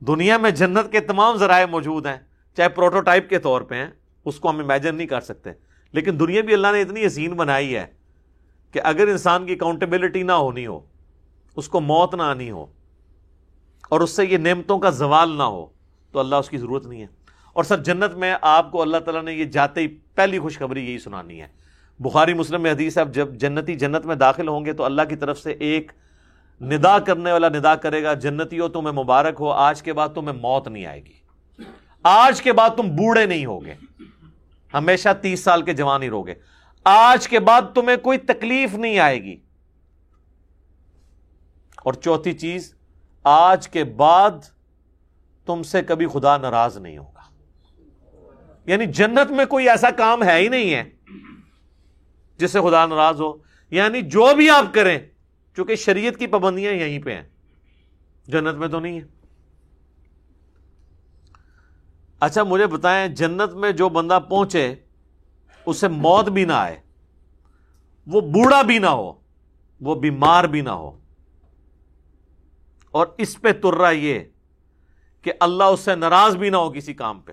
S1: دنیا میں جنت کے تمام ذرائع موجود ہیں، چاہے پروٹوٹائپ کے طور پہ ہیں، اس کو ہم امیجن نہیں کر سکتے۔ لیکن دنیا بھی اللہ نے اتنی حسین بنائی ہے کہ اگر انسان کی اکاؤنٹیبلٹی نہ ہونی ہو، اس کو موت نہ آنی ہو اور اس سے یہ نعمتوں کا زوال نہ ہو تو اللہ اس کی ضرورت نہیں ہے۔ اور سر، جنت میں آپ کو اللہ تعالیٰ نے یہ جاتے ہی پہلی خوشخبری یہی سنانی ہے۔ بخاری مسلم میں حدیث ہے جب جنتی جنت میں داخل ہوں گے تو اللہ کی طرف سے ایک ندا کرنے والا ندا کرے گا، جنتی ہو تمہیں مبارک ہو، آج کے بعد تمہیں موت نہیں آئے گی۔ آج کے بعد تم بوڑھے نہیں ہوگے۔ ہمیشہ تیس سال کے جوان ہی رہو گے۔ آج کے بعد تمہیں کوئی تکلیف نہیں آئے گی۔ اور چوتھی چیز، آج کے بعد تم سے کبھی خدا ناراض نہیں ہوگا۔ یعنی جنت میں کوئی ایسا کام ہے ہی نہیں ہے جس سے خدا ناراض ہو۔ یعنی جو بھی آپ کریں، چونکہ شریعت کی پابندیاں یہیں پہ ہیں۔ جنت میں تو نہیں ہے۔ اچھا مجھے بتائیں، جنت میں جو بندہ پہنچے اسے موت بھی نہ آئے، وہ بوڑھا بھی نہ ہو، وہ بیمار بھی نہ ہو۔ اور اس پہ تر رہا یہ کہ اللہ اس سے ناراض بھی نہ ہو کسی کام پہ۔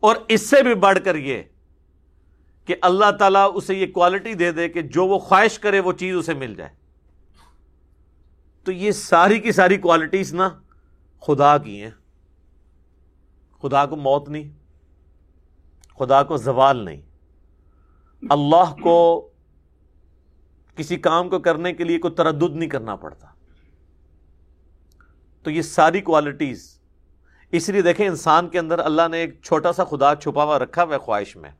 S1: اور اس سے بھی بڑھ کر یہ کہ اللہ تعالیٰ اسے یہ کوالٹی دے دے کہ جو وہ خواہش کرے وہ چیز اسے مل جائے۔ تو یہ ساری کی ساری کوالٹیز نا خدا کی ہیں۔ خدا کو موت نہیں، خدا کو زوال نہیں۔ اللہ کو کسی کام کو کرنے کے لیے کوئی تردد نہیں کرنا پڑتا۔ تو یہ ساری کوالٹیز اس لیے دیکھیں انسان کے اندر اللہ نے ایک چھوٹا سا خدا چھپا ہوا رکھا ہوا ہے خواہش میں۔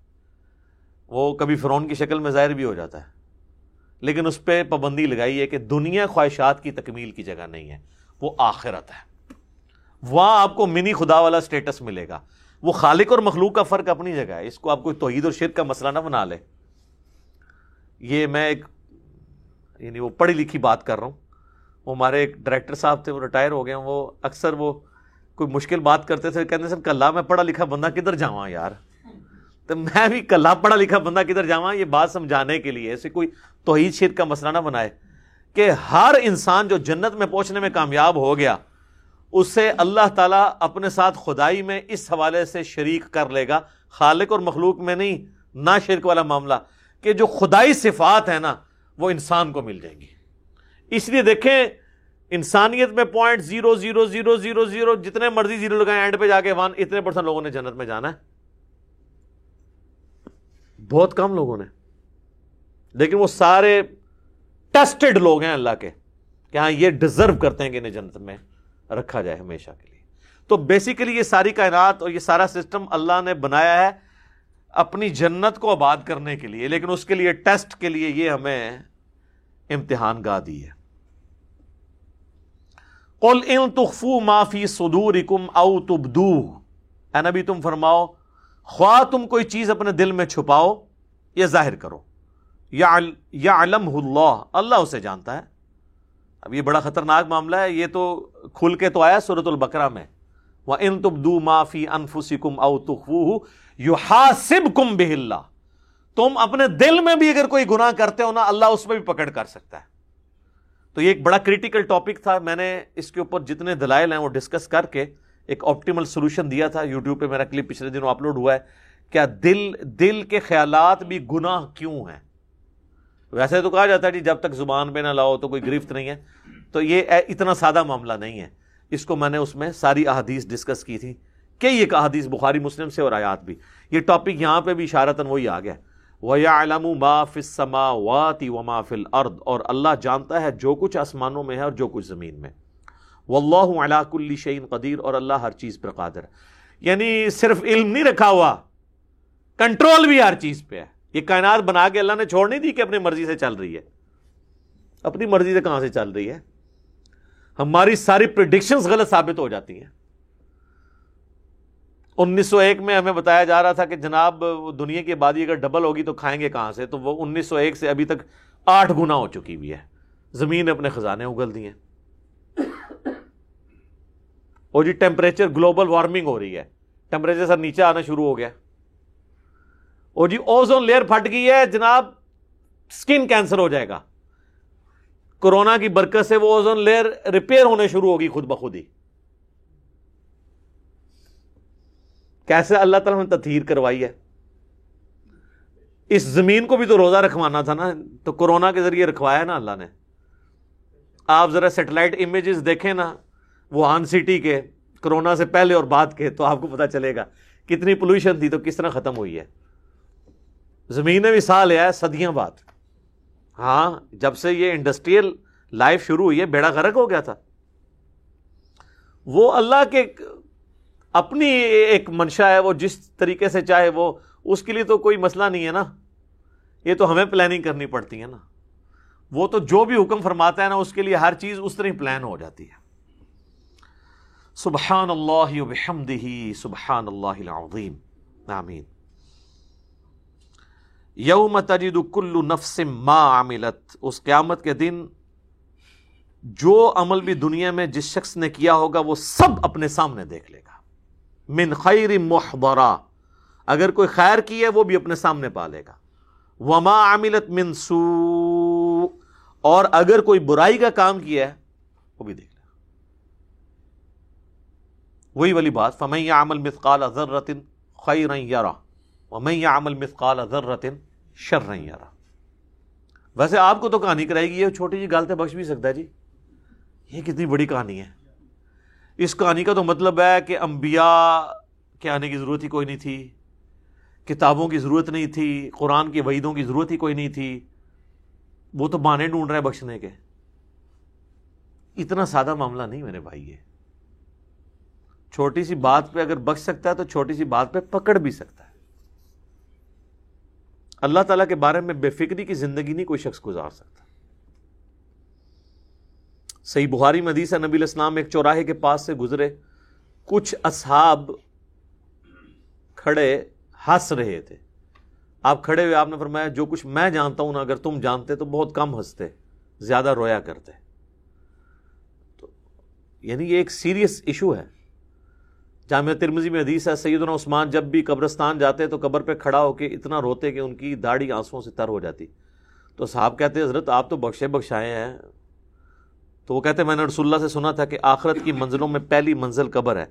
S1: وہ کبھی فرون کی شکل میں ظاہر بھی ہو جاتا ہے۔ لیکن اس پہ پابندی لگائی ہے کہ دنیا خواہشات کی تکمیل کی جگہ نہیں ہے، وہ آخرت ہے۔ وہاں آپ کو منی خدا والا سٹیٹس ملے گا۔ وہ خالق اور مخلوق کا فرق اپنی جگہ ہے۔ اس کو آپ کو توحید اور شرک کا مسئلہ نہ بنا لے۔ یہ میں ایک یعنی وہ پڑھی لکھی بات کر رہا ہوں۔ وہ ہمارے ایک ڈائریکٹر صاحب تھے، وہ ریٹائر ہو گئے وہ اکثر وہ کوئی مشکل بات کرتے تھے، کہتے سر کل میں پڑھا لکھا بندہ کدھر جاواں یار؟ تو میں بھی کل پڑھا لکھا بندہ کدھر جاواں؟ یہ بات سمجھانے کے لیے ایسے کوئی توحید شرک کا مسئلہ نہ بنائے کہ ہر انسان جو جنت میں پہنچنے میں کامیاب ہو گیا اس سے اللہ تعالیٰ اپنے ساتھ خدائی میں اس حوالے سے شریک کر لے گا۔ خالق اور مخلوق میں نہیں نہ شرک والا معاملہ کہ جو خدائی صفات ہے نا، وہ انسان کو مل جائیں گی۔ اس لیے دیکھیں، انسانیت میں point zero zero zero zero zero جتنے مرضی زیرو لگائیں اینڈ پہ جا کے ون اتنے پرسنٹ لوگوں نے جنت میں جانا ہے۔ بہت کم لوگوں نے۔ لیکن وہ سارے ٹیسٹڈ لوگ ہیں اللہ کے کہ ہاں یہ ڈیزرو کرتے ہیں کہ انہیں جنت میں رکھا جائے ہمیشہ کے لیے۔ تو بیسیکلی یہ ساری کائنات اور یہ سارا سسٹم اللہ نے بنایا ہے اپنی جنت کو آباد کرنے کے لیے، لیکن اس کے لیے ٹیسٹ کے لیے یہ ہمیں امتحان گاہ دی ہے۔ قل ان تخفو معافی سدور کم او تبدو اے نبی، تم فرماؤ، خواہ تم کوئی چیز اپنے دل میں چھپاؤ یا ظاہر کرو۔ یا علم اللہ اللہ اسے جانتا ہے۔ اب یہ بڑا خطرناک معاملہ ہے، یہ تو کھل کے تو آیا سورت البکرا میں۔ وہ ان تبدو معافی انفسی کم او تخو یو ہاسب کم بہ تم اپنے دل میں بھی اگر کوئی گناہ کرتے ہو نا، اللہ اس میں بھی پکڑ کر سکتا ہے۔ تو یہ ایک بڑا کریٹیکل ٹاپک تھا۔ میں نے اس کے اوپر جتنے دلائل ہیں وہ ڈسکس کر کے ایک آپٹیمل سولوشن دیا تھا۔ یوٹیوب پہ میرا کلپ پچھلے دنوں اپلوڈ ہوا ہے۔ کیا دل دل کے خیالات بھی گناہ کیوں ہیں؟ ویسے تو کہا جاتا ہے جی جب تک زبان پہ نہ لاؤ تو کوئی گرفت نہیں ہے۔ تو یہ اتنا سادہ معاملہ نہیں ہے۔ اس کو میں نے اس میں ساری احادیث ڈسکس کی تھی کئی ایک احادیث بخاری مسلم سے اور آیات بھی۔ یہ ٹاپک یہاں پہ بھی اشارتاً وہی آ گیا۔ وَيَعْلَمُ مَا فِي السَّمَاوَاتِ وَمَا فِي الْأَرْضِ، اور اللہ جانتا ہے جو کچھ آسمانوں میں ہے اور جو کچھ زمین میں۔ واللہ علی کل شعین قدیر اور اللہ ہر چیز پر قادر۔ یعنی صرف علم نہیں رکھا ہوا کنٹرول بھی ہر چیز پہ ہے۔ یہ کائنات بنا کے اللہ نے چھوڑ نہیں دی کہ اپنی مرضی سے چل رہی ہے۔ اپنی مرضی سے کہاں سے چل رہی ہے؟ ہماری ساری پرڈکشنز غلط ثابت ہو جاتی ہیں۔ انیس سو ایک میں ہمیں بتایا جا رہا تھا کہ جناب دنیا کی آبادی اگر ڈبل ہوگی تو کھائیں گے کہاں سے؟ تو وہ انیس سو ایک سے ابھی تک آٹھ گنا ہو چکی ہوئی ہے۔ زمین اپنے خزانے اگل دیے اور جی ٹیمپریچر گلوبل وارمنگ ہو رہی ہے۔ ٹیمپریچر سر نیچے آنا شروع ہو گیا۔ اور جی اوزون لیئر پھٹ گئی ہے۔ جناب سکن کینسر ہو جائے گا۔ کورونا کی برکت سے وہ اوزون لیئر ریپیئر ہونے شروع ہوگی خود بخود ہی۔ کیسے اللہ تعالیٰ نے تطہیر کروائی ہے؟ اس زمین کو بھی تو روزہ رکھوانا تھا نا، تو کورونا کے ذریعے رکھوایا نا اللہ نے۔ آپ ذرا سیٹلائٹ امیجز دیکھیں نا وہان سٹی کے، کرونا سے پہلے اور بعد کے، تو آپ کو پتا چلے گا کتنی پولوشن تھی، تو کس طرح ختم ہوئی ہے۔ زمین بھی سا لیا ہے، صدیاں بعد۔ ہاں جب سے یہ انڈسٹریل لائف شروع ہوئی ہے، بیڑا غرق ہو گیا تھا۔ وہ اللہ کے اپنی ایک منشا ہے وہ جس طریقے سے چاہے وہ، اس کے لیے تو کوئی مسئلہ نہیں ہے نا۔ یہ تو ہمیں پلاننگ کرنی پڑتی ہے نا۔ وہ تو جو بھی حکم فرماتا ہے نا، اس کے لیے ہر چیز اس طرح پلان ہو جاتی ہے۔ سبحان اللہ سبحان اللہ العظیم۔ آمین۔ یوم تجد کل نفس ما عملت۔ اس قیامت کے دن جو عمل بھی دنیا میں جس شخص نے کیا ہوگا، وہ سب اپنے سامنے دیکھ لے۔ من خیر محبرا اگر کوئی خیر کی ہے، وہ بھی اپنے سامنے پا لے گا۔ وما عملت من سو اور اگر کوئی برائی کا کام کیا ہے، وہ بھی دیکھ لے۔ وہی والی بات، فمن عمل مثقال ذرۃ خیر یرا ومن عمل مثقال ذرۃ شر یرا ویسے آپ کو تو کہانی کرائے گی یہ چھوٹی جی غلط بخش بھی سکتا ہے جی۔ یہ کتنی بڑی کہانی ہے۔ اس کہانی کا تو مطلب ہے کہ انبیاء کے آنے کی ضرورت ہی کوئی نہیں تھی، کتابوں کی ضرورت نہیں تھی، قرآن کی وعیدوں کی ضرورت ہی کوئی نہیں تھی۔ وہ تو بانے ڈھونڈ رہے بخشنے کے۔ اتنا سادہ معاملہ نہیں میرے بھائی یہ۔ چھوٹی سی بات پہ اگر بخش سکتا ہے تو چھوٹی سی بات پہ پکڑ بھی سکتا ہے۔ اللہ تعالیٰ کے بارے میں بے فکری کی زندگی نہیں کوئی شخص گزار سکتا۔ صحیح بخاری مدیسہ نبی الاسلام ایک چوراہے کے پاس سے گزرے۔ کچھ اصحاب کھڑے ہنس رہے تھے۔ آپ کھڑے ہوئے، آپ نے فرمایا، جو کچھ میں جانتا ہوں نا اگر تم جانتے تو بہت کم ہنستے، زیادہ رویا کرتے۔ تو یعنی یہ ایک سیریس ایشو ہے۔ جامعہ ترمزی میں حدیث ہے، سیدنا عثمان جب بھی قبرستان جاتے تو قبر پہ کھڑا ہو کے اتنا روتے کہ ان کی داڑھی آنسوں سے تر ہو جاتی۔ تو صاحب کہتے، حضرت آپ تو بخشے بخشائے ہیں تو وہ کہتے میں نے رسول اللہ سے سنا تھا کہ آخرت کی منزلوں میں پہلی منزل قبر ہے،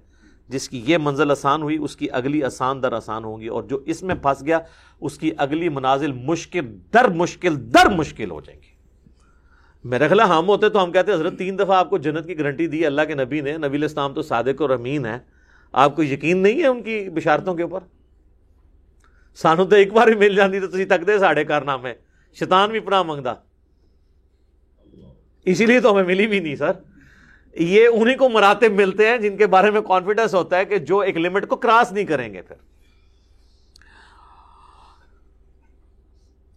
S1: جس کی یہ منزل آسان ہوئی، اس کی اگلی آسان در آسان ہوں گی، اور جو اس میں پھنس گیا، اس کی اگلی منازل مشکل در مشکل در مشکل ہو جائیں گی۔ میرا خلا ہم ہوتے تو ہم کہتے ہیں حضرت تین دفعہ آپ کو جنت کی گارنٹی دی اللہ کے نبی نے، نبی الاسلام تو صادق اور امین ہے آپ کو یقین نہیں ہے ان کی بشارتوں کے اوپر؟ سانو تو ایک بار ہی مل جاتی تو تھی تک دے ساڑھے کارنامے، شیطان بھی پناہ منگتا اسی لیے تو ہمیں ملی بھی نہیں، سر۔ یہ انہیں کو مراتب ملتے ہیں جن کے بارے میں کانفیڈنس ہوتا ہے کہ جو ایک لمٹ کو کراس نہیں کریں گے پھر۔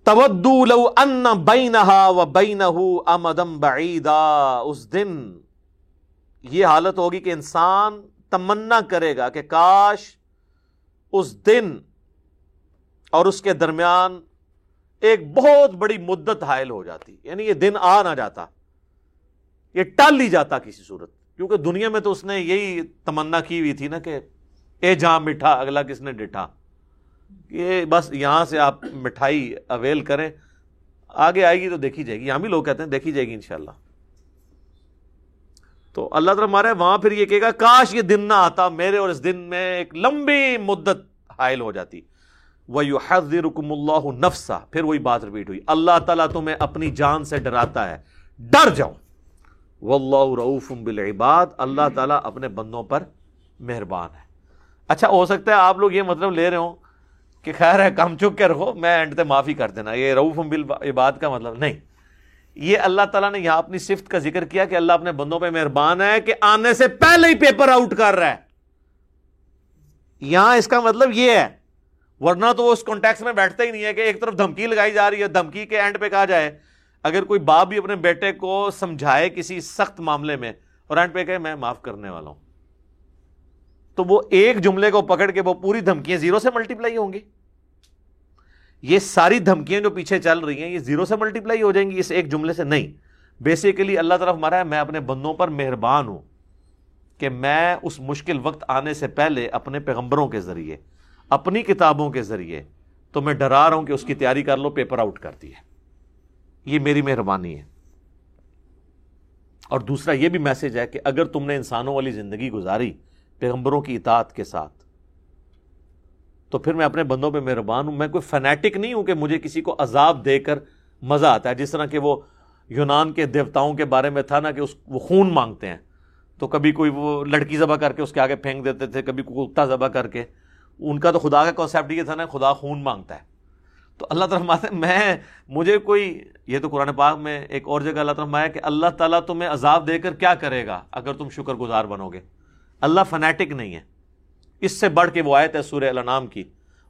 S1: تودو لو ان بینہا و بینہ امدم بعیدا۔ اس دن یہ حالت ہوگی کہ انسان تمنا کرے گا کہ کاش اس دن اور اس کے درمیان ایک بہت بڑی مدت حائل ہو جاتی یعنی یہ دن آ نہ جاتا۔ یہ ٹال لی جاتا کسی صورت۔ کیونکہ دنیا میں تو اس نے یہی تمنا کی ہوئی تھی نا کہ اے جہاں مٹھا، اگلا کس نے ڈٹھا یہ بس یہاں سے آپ مٹھائی اویل کریں۔ آگے آئے گی تو دیکھی جائے گی۔ یہاں بھی لوگ کہتے ہیں دیکھی جائے گی انشاءاللہ۔ تو اللہ تعالیٰ مارے وہاں پھر یہ کہے گا، کاش یہ دن نہ آتا، میرے اور اس دن میں ایک لمبی مدت حائل ہو جاتی۔ وہ یو حضرکم اللہ نفسا پھر وہی بات رپیٹ ہوئی۔ اللہ تعالیٰ تمہیں اپنی جان سے ڈراتا ہے۔ ڈر جاؤ۔ واللہ رعوف بالعباد، اللہ تعالیٰ اپنے بندوں پر مہربان ہے۔ اچھا ہو سکتا ہے آپ لوگ یہ مطلب لے رہے ہوں کہ خیر ہے کم چک کے رکھو، میں اینڈ تے معافی کر دینا۔ یہ روف بالعباد کا مطلب نہیں۔ یہ اللہ تعالیٰ نے یہاں اپنی صفت کا ذکر کیا کہ اللہ اپنے بندوں پہ مہربان ہے کہ آنے سے پہلے ہی پیپر آؤٹ کر رہا ہے۔ یہاں اس کا مطلب یہ ہے، ورنہ تو اس کانٹیکس میں بیٹھتا ہی نہیں ہے کہ ایک طرف دھمکی لگائی جا رہی ہے، دھمکی کے اینڈ پہ کہا جائے۔ اگر کوئی باپ بھی اپنے بیٹے کو سمجھائے کسی سخت معاملے میں اور اینڈ پہ کہے میں معاف کرنے والا ہوں، تو وہ ایک جملے کو پکڑ کے وہ پوری دھمکیاں زیرو سے ملٹیپلائی ہوں گی۔ یہ ساری دھمکیاں جو پیچھے چل رہی ہیں، یہ زیرو سے ملٹیپلائی ہو جائیں گی، اس ایک جملے سے نہیں۔ بیسیکلی اللہ طرف مارا ہے، میں اپنے بندوں پر مہربان ہوں کہ میں اس مشکل وقت آنے سے پہلے اپنے پیغمبروں کے ذریعے، اپنی کتابوں کے ذریعے تو میں ڈرا رہا ہوں کہ اس کی تیاری کر لو پیپر آؤٹ کرتی ہے۔ یہ میری مہربانی ہے۔ اور دوسرا یہ بھی میسج ہے کہ اگر تم نے انسانوں والی زندگی گزاری پیغمبروں کی اطاعت کے ساتھ، تو پھر میں اپنے بندوں پہ مہربان ہوں۔ میں کوئی فنیٹک نہیں ہوں کہ مجھے کسی کو عذاب دے کر مزہ آتا ہے، جس طرح کہ وہ یونان کے دیوتاؤں کے بارے میں تھا نا کہ اس وہ خون مانگتے ہیں۔ تو کبھی کوئی وہ لڑکی ذبح کر کے اس کے آگے پھینک دیتے تھے، کبھی کوئی کتا ذبح کر کے۔ ان کا تو خدا کا کانسیپٹ یہ تھا نا، خدا خون مانگتا ہے۔ تو اللہ تعالیٰ میں، مجھے کوئی، یہ تو قرآن پاک میں ایک اور جگہ اللہ تعالیٰ کہ اللہ تعالیٰ تمہیں عذاب دے کر کیا کرے گا اگر تم شکر گزار بنو گے؟ اللہ فنیٹک نہیں ہے۔ اس سے بڑھ کے وہ آیت ہے سورہ الانام کی۔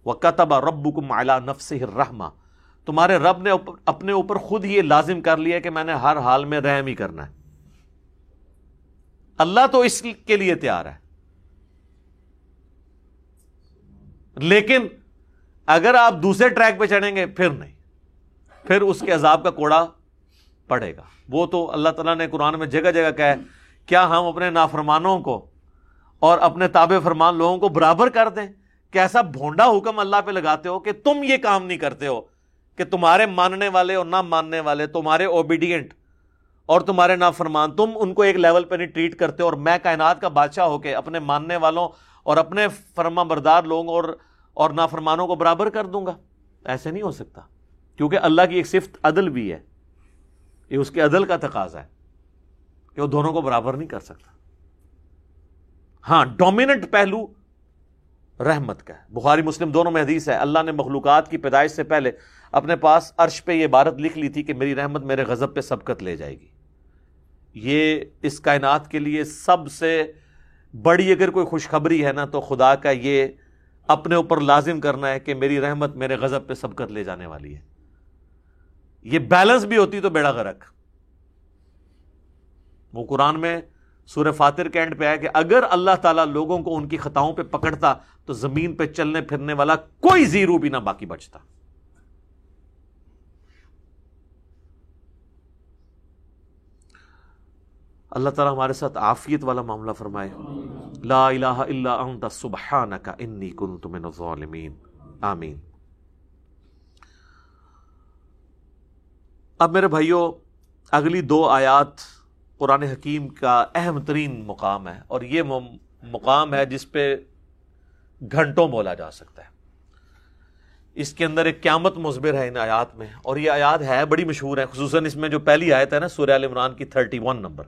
S1: وہ قطب رب کم نفس رحما تمہارے رب نے اپنے اوپر خود ہی یہ لازم کر لیا کہ میں نے ہر حال میں رحم ہی کرنا ہے۔ اللہ تو اس کے لیے تیار ہے۔ لیکن اگر آپ دوسرے ٹریک پہ چڑھیں گے، پھر نہیں۔ پھر اس کے عذاب کا کوڑا پڑے گا۔ وہ تو اللہ تعالیٰ نے قرآن میں جگہ جگہ کہا ہے، کیا ہم اپنے نافرمانوں کو اور اپنے تاب فرمان لوگوں کو برابر کر دیں؟ کہ ایسا بھونڈا حکم اللہ پہ لگاتے ہو کہ تم یہ کام نہیں کرتے ہو، کہ تمہارے ماننے والے اور نہ ماننے والے، تمہارے اوبیڈینٹ اور تمہارے نافرمان، تم ان کو ایک لیول پہ نہیں ٹریٹ کرتے اور میں کائنات کا بادشاہ ہو کے اپنے ماننے والوں اور اپنے فرما بردار لوگوں اور اور نافرمانوں کو برابر کر دوں گا؟ ایسے نہیں ہو سکتا، کیونکہ اللہ کی ایک صفت عدل بھی ہے۔ یہ اس کے عدل کا تقاضا ہے کہ وہ دونوں کو برابر نہیں کر سکتا۔ ہاں ڈومیننٹ پہلو رحمت کا ہے۔ بخاری مسلم دونوں میں حدیث ہے، اللہ نے مخلوقات کی پیدائش سے پہلے اپنے پاس عرش پہ یہ عبارت لکھ لی تھی کہ میری رحمت میرے غضب پہ سبقت لے جائے گی۔ یہ اس کائنات کے لیے سب سے بڑی اگر کوئی خوشخبری ہے نا، تو خدا کا یہ اپنے اوپر لازم کرنا ہے کہ میری رحمت میرے غضب پہ سبقت لے جانے والی ہے۔ یہ بیلنس بھی ہوتی تو بیڑا غرق۔ وہ قرآن میں سورہ فاتر کے اینڈ پہ آیا کہ اگر اللہ تعالیٰ لوگوں کو ان کی خطاؤں پہ پکڑتا تو زمین پہ چلنے پھرنے والا کوئی زیرو بھی نہ باقی بچتا۔ اللہ تعالیٰ ہمارے ساتھ آفیت والا معاملہ فرمائے۔ لا الہ الا انت سبحانک انی کنت من الظالمین۔ آمین۔ اب میرے بھائیوں اگلی دو آیات قرآن حکیم کا اہم ترین مقام ہے اور یہ مقام ہے جس پہ گھنٹوں بولا جا سکتا ہے۔ اس کے اندر ایک قیامت مضبر ہے ان آیات میں اور یہ آیات ہے، بڑی مشہور ہے، خصوصاً اس میں جو پہلی آیت ہے نا سوریہ عمران کی تھرٹی ون نمبر۔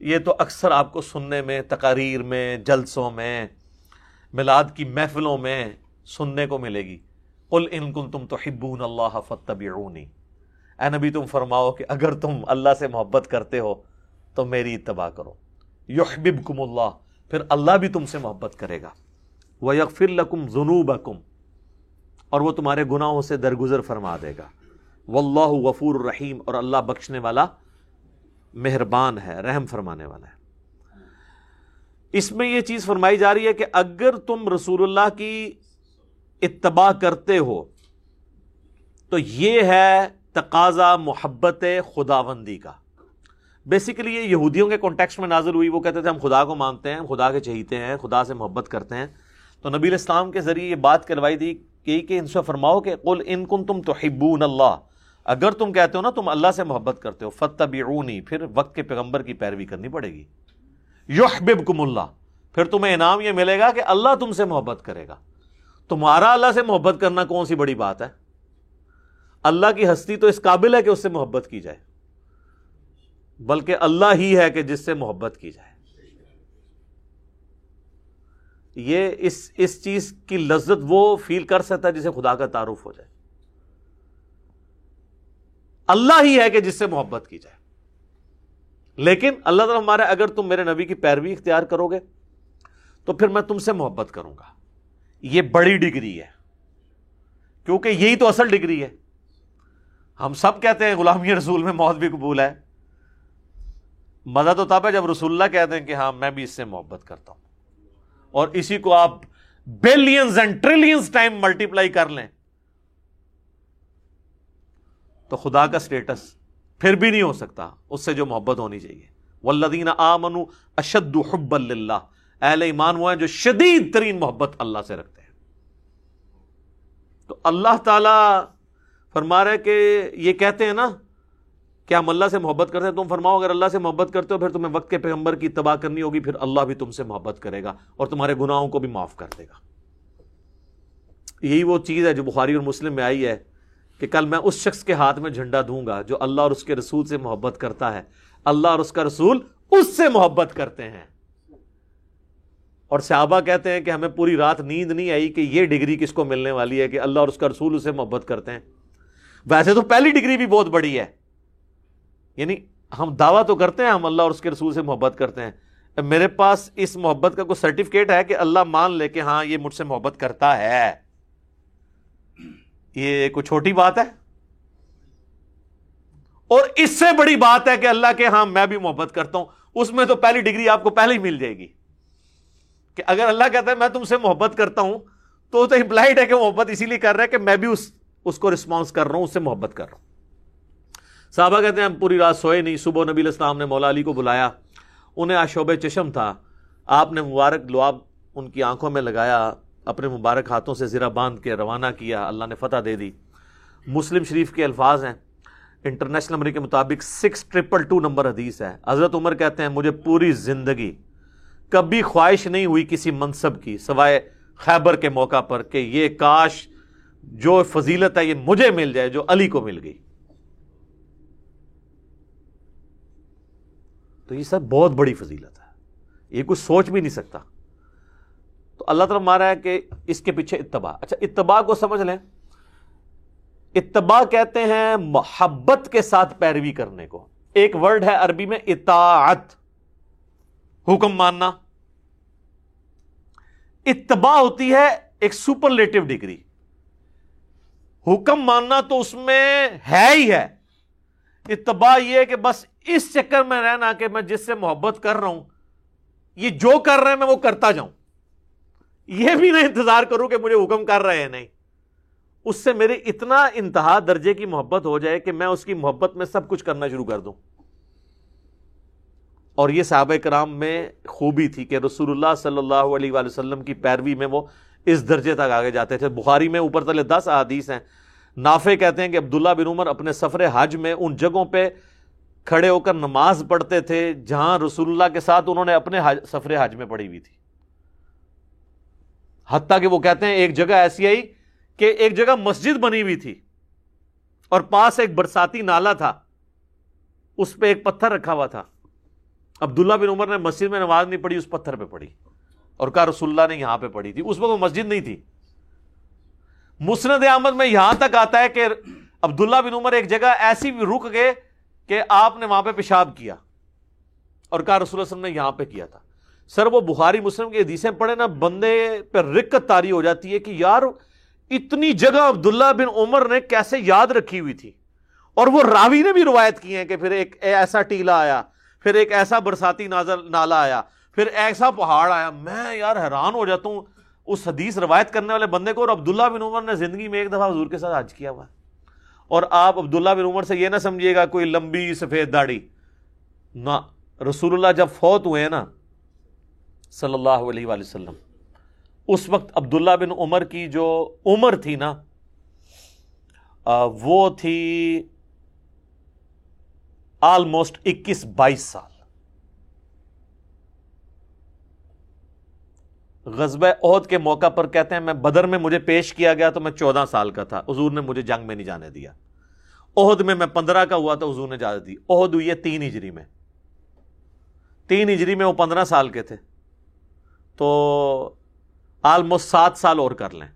S1: یہ تو اکثر آپ کو سننے میں، تقاریر میں، جلسوں میں، میلاد کی محفلوں میں سننے کو ملے گی۔ قل ان کن تم تو ہبون اللہ فتبعونی اے نبی، تم فرماؤ کہ اگر تم اللہ سے محبت کرتے ہو تو میری اتباع کرو۔ یحببکم اللہ، پھر اللہ بھی تم سے محبت کرے گا۔ وہ یکفر لکم جنوب اور وہ تمہارے گناہوں سے درگزر فرما دے گا۔ واللہ غفور الرحیم اور اللہ بخشنے والا مہربان ہے، رحم فرمانے والا ہے۔ اس میں یہ چیز فرمائی جا رہی ہے کہ اگر تم رسول اللہ کی اتباع کرتے ہو، تو یہ ہے تقاضا محبت خداوندی کا۔ بیسیکلی یہ یہودیوں کے کانٹیکس میں نازل ہوئی، وہ کہتے تھے ہم خدا کو مانتے ہیں، ہم خدا کے چہیتے ہیں، خدا سے محبت کرتے ہیں۔ تو نبی الاسلام کے ذریعے یہ بات کروائی دی کہ کہ ان سے فرماؤ کہ قل ان کن تم تو اللہ۔ اگر تم کہتے ہو نا تم اللہ سے محبت کرتے ہو فتبعونی پھر وقت کے پیغمبر کی پیروی کرنی پڑے گی۔ یحببکم اللہ، پھر تمہیں انعام یہ ملے گا کہ اللہ تم سے محبت کرے گا۔ تمہارا اللہ سے محبت کرنا کون سی بڑی بات ہے؟ اللہ کی ہستی تو اس قابل ہے کہ اس سے محبت کی جائے۔ بلکہ اللہ ہی ہے کہ جس سے محبت کی جائے۔ یہ اس اس چیز کی لذت وہ فیل کر سکتا ہے جسے خدا کا تعارف ہو جائے۔ اللہ ہی ہے کہ جس سے محبت کی جائے۔ لیکن اللہ تعالیٰ ہمارا اگر تم میرے نبی کی پیروی اختیار کرو گے، تو پھر میں تم سے محبت کروں گا۔ یہ بڑی ڈگری ہے۔ کیونکہ یہی تو اصل ڈگری ہے۔ ہم سب کہتے ہیں غلامی رسول میں موت بھی قبول ہے۔ مزہ تو تب ہے جب رسول اللہ کہتے ہیں کہ ہاں میں بھی اس سے محبت کرتا ہوں۔ اور اسی کو آپ billions and trillions time multiply کر لیں۔ تو خدا کا سٹیٹس پھر بھی نہیں ہو سکتا، اس سے جو محبت ہونی چاہیے۔ والذین آمنوا اشد حب اللہ اہل ایمان وہ ہیں جو شدید ترین محبت اللہ سے رکھتے ہیں۔ تو اللہ تعالی فرما رہے کہ یہ کہتے ہیں نا، کہ ہم اللہ سے محبت کرتے ہیں، تم فرماؤ اگر اللہ سے محبت کرتے ہو، پھر تمہیں وقت کے پیغمبر کی تباہ کرنی ہوگی، پھر اللہ بھی تم سے محبت کرے گا اور تمہارے گناہوں کو بھی معاف کر دے گا۔ یہی وہ چیز ہے جو بخاری اور مسلم میں آئی ہے۔ کہ کل میں اس شخص کے ہاتھ میں جھنڈا دوں گا جو اللہ اور اس کے رسول سے محبت کرتا ہے۔ اللہ اور اس کا رسول اس سے محبت کرتے ہیں۔ اور صحابہ کہتے ہیں کہ ہمیں پوری رات نیند نہیں آئی کہ یہ ڈگری کس کو ملنے والی ہے کہ اللہ اور اس کا رسول اسے محبت کرتے ہیں۔ ویسے تو پہلی ڈگری بھی بہت بڑی ہے۔ یعنی ہم دعویٰ تو کرتے ہیں ہم اللہ اور اس کے رسول سے محبت کرتے ہیں۔ میرے پاس اس محبت کا کوئی سرٹیفکیٹ ہے کہ اللہ مان لے کہ ہاں یہ مجھ سے محبت کرتا ہے؟ یہ کوئی چھوٹی بات ہے؟ اور اس سے بڑی بات ہے کہ اللہ کے ہاں میں بھی محبت کرتا ہوں۔ اس میں تو پہلی ڈگری آپ کو پہلے ہی مل جائے گی۔ کہ اگر اللہ کہتا ہے میں تم سے محبت کرتا ہوں، تو امپلائڈ ہے کہ محبت اسی لیے کر رہا ہے کہ میں بھی اس اس کو رسپانس کر رہا ہوں، اس سے محبت کر رہا ہوں۔ صحابہ کہتے ہیں، ہم پوری رات سوئے نہیں، صبح نبی الاسلام نے مولا علی کو بلایا۔ انہیں آشوب چشم تھا۔ آپ نے مبارک لعاب ان کی آنکھوں میں لگایا۔ اپنے مبارک ہاتھوں سے زرہ باندھ کے روانہ کیا، اللہ نے فتح دے دی۔ مسلم شریف کے الفاظ ہیں۔ انٹرنیشنل نمبر کے مطابق سکس ٹرپل ٹو نمبر حدیث ہے۔ حضرت عمر کہتے ہیں، مجھے پوری زندگی کبھی خواہش نہیں ہوئی کسی منصب کی، سوائے خیبر کے موقع پر کہ یہ کاش جو فضیلت ہے، یہ مجھے مل جائے، جو علی کو مل گئی۔ تو یہ سب بہت بڑی فضیلت ہے۔ یہ کچھ سوچ بھی نہیں سکتا۔ تو اللہ تعالیٰ مارا ہے کہ اس کے پیچھے اتباع۔ اچھا اتباع کو سمجھ لیں۔ اتباع کہتے ہیں محبت کے ساتھ پیروی کرنے کو۔ ایک ورڈ ہے عربی میں اطاعت۔ حکم ماننا۔ اتباع ہوتی ہے ایک سپرلیٹو ڈگری حکم ماننا تو اس میں ہے ہی ہے۔ اتباع یہ کہ بس اس چکر میں رہنا کہ میں جس سے محبت کر رہا ہوں، یہ جو کر رہے ہیں، میں وہ کرتا جاؤں۔ یہ بھی نہیں انتظار کروں کہ مجھے حکم کر رہے ہیں نہیں۔ اس سے میری اتنا انتہا درجے کی محبت ہو جائے کہ میں اس کی محبت میں سب کچھ کرنا شروع کر دوں۔ اور یہ صحابہ کرام میں خوبی تھی کہ رسول اللہ صلی اللہ علیہ وآلہ وسلم کی پیروی میں وہ اس درجے تک آگے جاتے تھے۔ بخاری میں اوپر تلے دس احادیث ہیں۔ نافع کہتے ہیں کہ عبداللہ بن عمر اپنے سفر حج میں ان جگہوں پہ کھڑے ہو کر نماز پڑھتے تھے جہاں رسول اللہ کے ساتھ انہوں نے اپنے حج سفر حج میں پڑھی ہوئی تھی۔ حتیٰ کہ وہ کہتے ہیں ایک جگہ ایسی آئی کہ ایک جگہ مسجد بنی ہوئی تھی اور پاس ایک برساتی نالا تھا، اس پہ ایک پتھر رکھا ہوا تھا۔ عبداللہ بن عمر نے مسجد میں نماز نہیں پڑھی، اس پتھر پہ پڑھی۔ اور کہا رسول اللہ نے یہاں پہ پڑھی تھی۔ اس میں وہ مسجد نہیں تھی۔ مسند احمد میں یہاں تک آتا ہے کہ عبداللہ بن عمر ایک جگہ ایسی بھی رک گئے کہ آپ نے وہاں پہ پیشاب کیا۔ اور کہا رسول اللہ وسلم نے یہاں پہ کیا تھا۔ سر، وہ بخاری مسلم کی حدیثیں پڑھے نا، بندے پہ رکت تاری ہو جاتی ہے کہ یار، اتنی جگہ عبداللہ بن عمر نے کیسے یاد رکھی ہوئی تھی؟ اور وہ راوی نے بھی روایت کی ہیں کہ پھر ایک ایسا ٹیلا آیا، پھر ایک ایسا برساتی نازل نالا آیا، پھر ایسا پہاڑ آیا۔ میں یار حیران ہو جاتا ہوں اس حدیث روایت کرنے والے بندے کو اور عبداللہ بن عمر نے زندگی میں ایک دفعہ حضور کے ساتھ حج کیا ہوا۔ اور آپ عبداللہ بن عمر سے یہ نہ سمجھیے گا کوئی لمبی سفید داڑھی۔ نہ، رسول اللہ جب فوت ہوئے نا صلی اللہ علیہ وآلہ وسلم۔ اس وقت عبداللہ بن عمر کی جو عمر تھی نا وہ تھی آلموسٹ اکیس بائیس سال۔ غزب عہد کے موقع پر کہتے ہیں، میں بدر میں مجھے پیش کیا گیا تو میں چودہ سال کا تھا، حضور نے مجھے جنگ میں نہیں جانے دیا۔ عہد میں میں پندرہ کا ہوا تو حضور نے جانے دی عہد ہوئی ہے تین ہجری میں۔ تین ہجری میں وہ پندرہ سال کے تھے۔ تو آلموسٹ سات سال اور کر لیں۔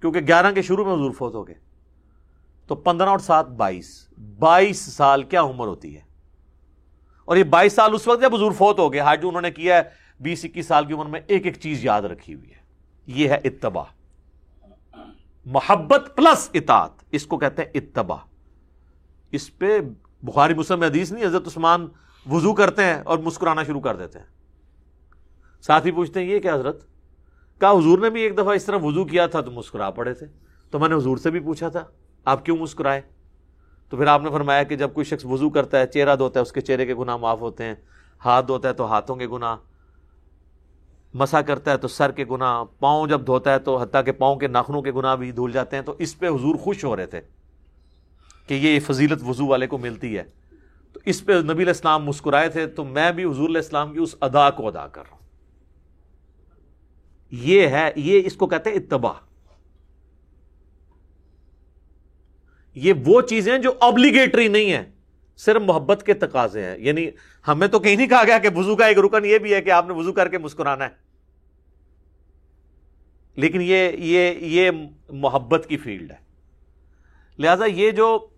S1: کیونکہ گیارہ کے شروع میں حضور فوت ہو گئے۔ تو پندرہ اور سات، بائیس۔ بائیس سال کیا عمر ہوتی ہے؟ اور یہ بائیس سال اس وقت جب حضور فوت ہو گئے حاج انہوں نے کیا ہے، بیس، اکیس سال کی عمر میں ایک ایک چیز یاد رکھی ہوئی ہے۔ یہ ہے اتباع۔ محبت پلس اطاعت، اس کو کہتے ہیں اتباع۔ اس پہ بخاری مسلم حدیث نہیں، حضرت عثمان وضو کرتے ہیں اور مسکرانا شروع کر دیتے ہیں۔ ساتھ ہی پوچھتے ہیں، یہ کیا حضرت؟ کہا، حضور نے بھی ایک دفعہ اس طرح وضو کیا تھا تو مسکرا پڑے تھے۔ تو میں نے حضور سے بھی پوچھا تھا، آپ کیوں مسکرائے؟ تو پھر آپ نے فرمایا کہ جب کوئی شخص وضو کرتا ہے، چہرہ دھوتا ہے، اس کے چہرے کے گناہ معاف ہوتے ہیں۔ ہاتھ دھوتا ہے تو ہاتھوں کے گناہ۔ مسا کرتا ہے تو سر کے گناہ۔ پاؤں جب دھوتا ہے تو حتیٰ کہ پاؤں کے ناخنوں کے گناہ بھی دھول جاتے ہیں۔ تو اس پہ حضور خوش ہو رہے تھے کہ یہ فضیلت وضو والے کو ملتی ہے۔ تو اس پہ نبی علیہ السلام مسکرائے تھے، تو میں بھی حضور علیہ السلام کی اس ادا کو ادا کر رہا ہوں۔ یہ ہے، یہ اس کو کہتے ہیں اتباع۔ یہ وہ چیزیں جو ابلیگیٹری نہیں ہے صرف محبت کے تقاضے ہیں۔ یعنی ہمیں تو کہیں نہیں کہا گیا کہ وضو کا ایک رکن یہ بھی ہے کہ آپ نے وضو کر کے مسکرانا ہے۔ لیکن یہ یہ یہ محبت کی فیلڈ ہے۔ لہذا یہ جو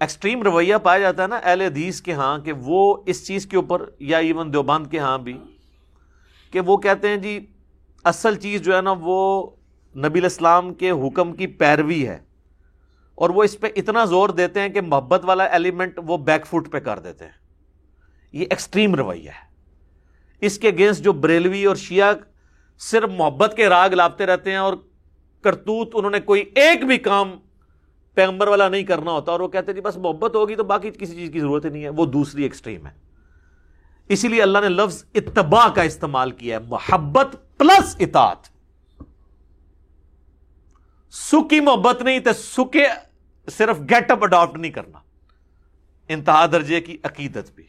S1: ایکسٹریم رویہ پایا جاتا ہے نا، اہل حدیث کے ہاں کہ وہ اس چیز کے اوپر یا ایون دیوبند کے ہاں بھی، کہ وہ کہتے ہیں جی اصل چیز جو ہے نا وہ نبی الاسلام کے حکم کی پیروی ہے اور وہ اس پہ اتنا زور دیتے ہیں کہ محبت والا ایلیمنٹ وہ بیک فٹ پہ کر دیتے ہیں۔ یہ ایکسٹریم رویہ ہے۔ اس کے اگینسٹ جو بریلوی اور شیعہ صرف محبت کے راگ لاپتے رہتے ہیں اور کرتوت انہوں نے کوئی ایک بھی کام پیغمبر والا نہیں کرنا ہوتا اور وہ کہتے ہیں جی بس محبت ہوگی تو باقی کسی چیز کی ضرورت ہی نہیں ہے۔ وہ دوسری ایکسٹریم ہے۔ اسی لیے اللہ نے لفظ اتباع کا استعمال کیا ہے۔ محبت پلس اطاعت۔ سکی محبت نہیں تو سکے صرف گیٹ اپ اڈاپٹ نہیں کرنا۔ انتہا درجے کی عقیدت بھی۔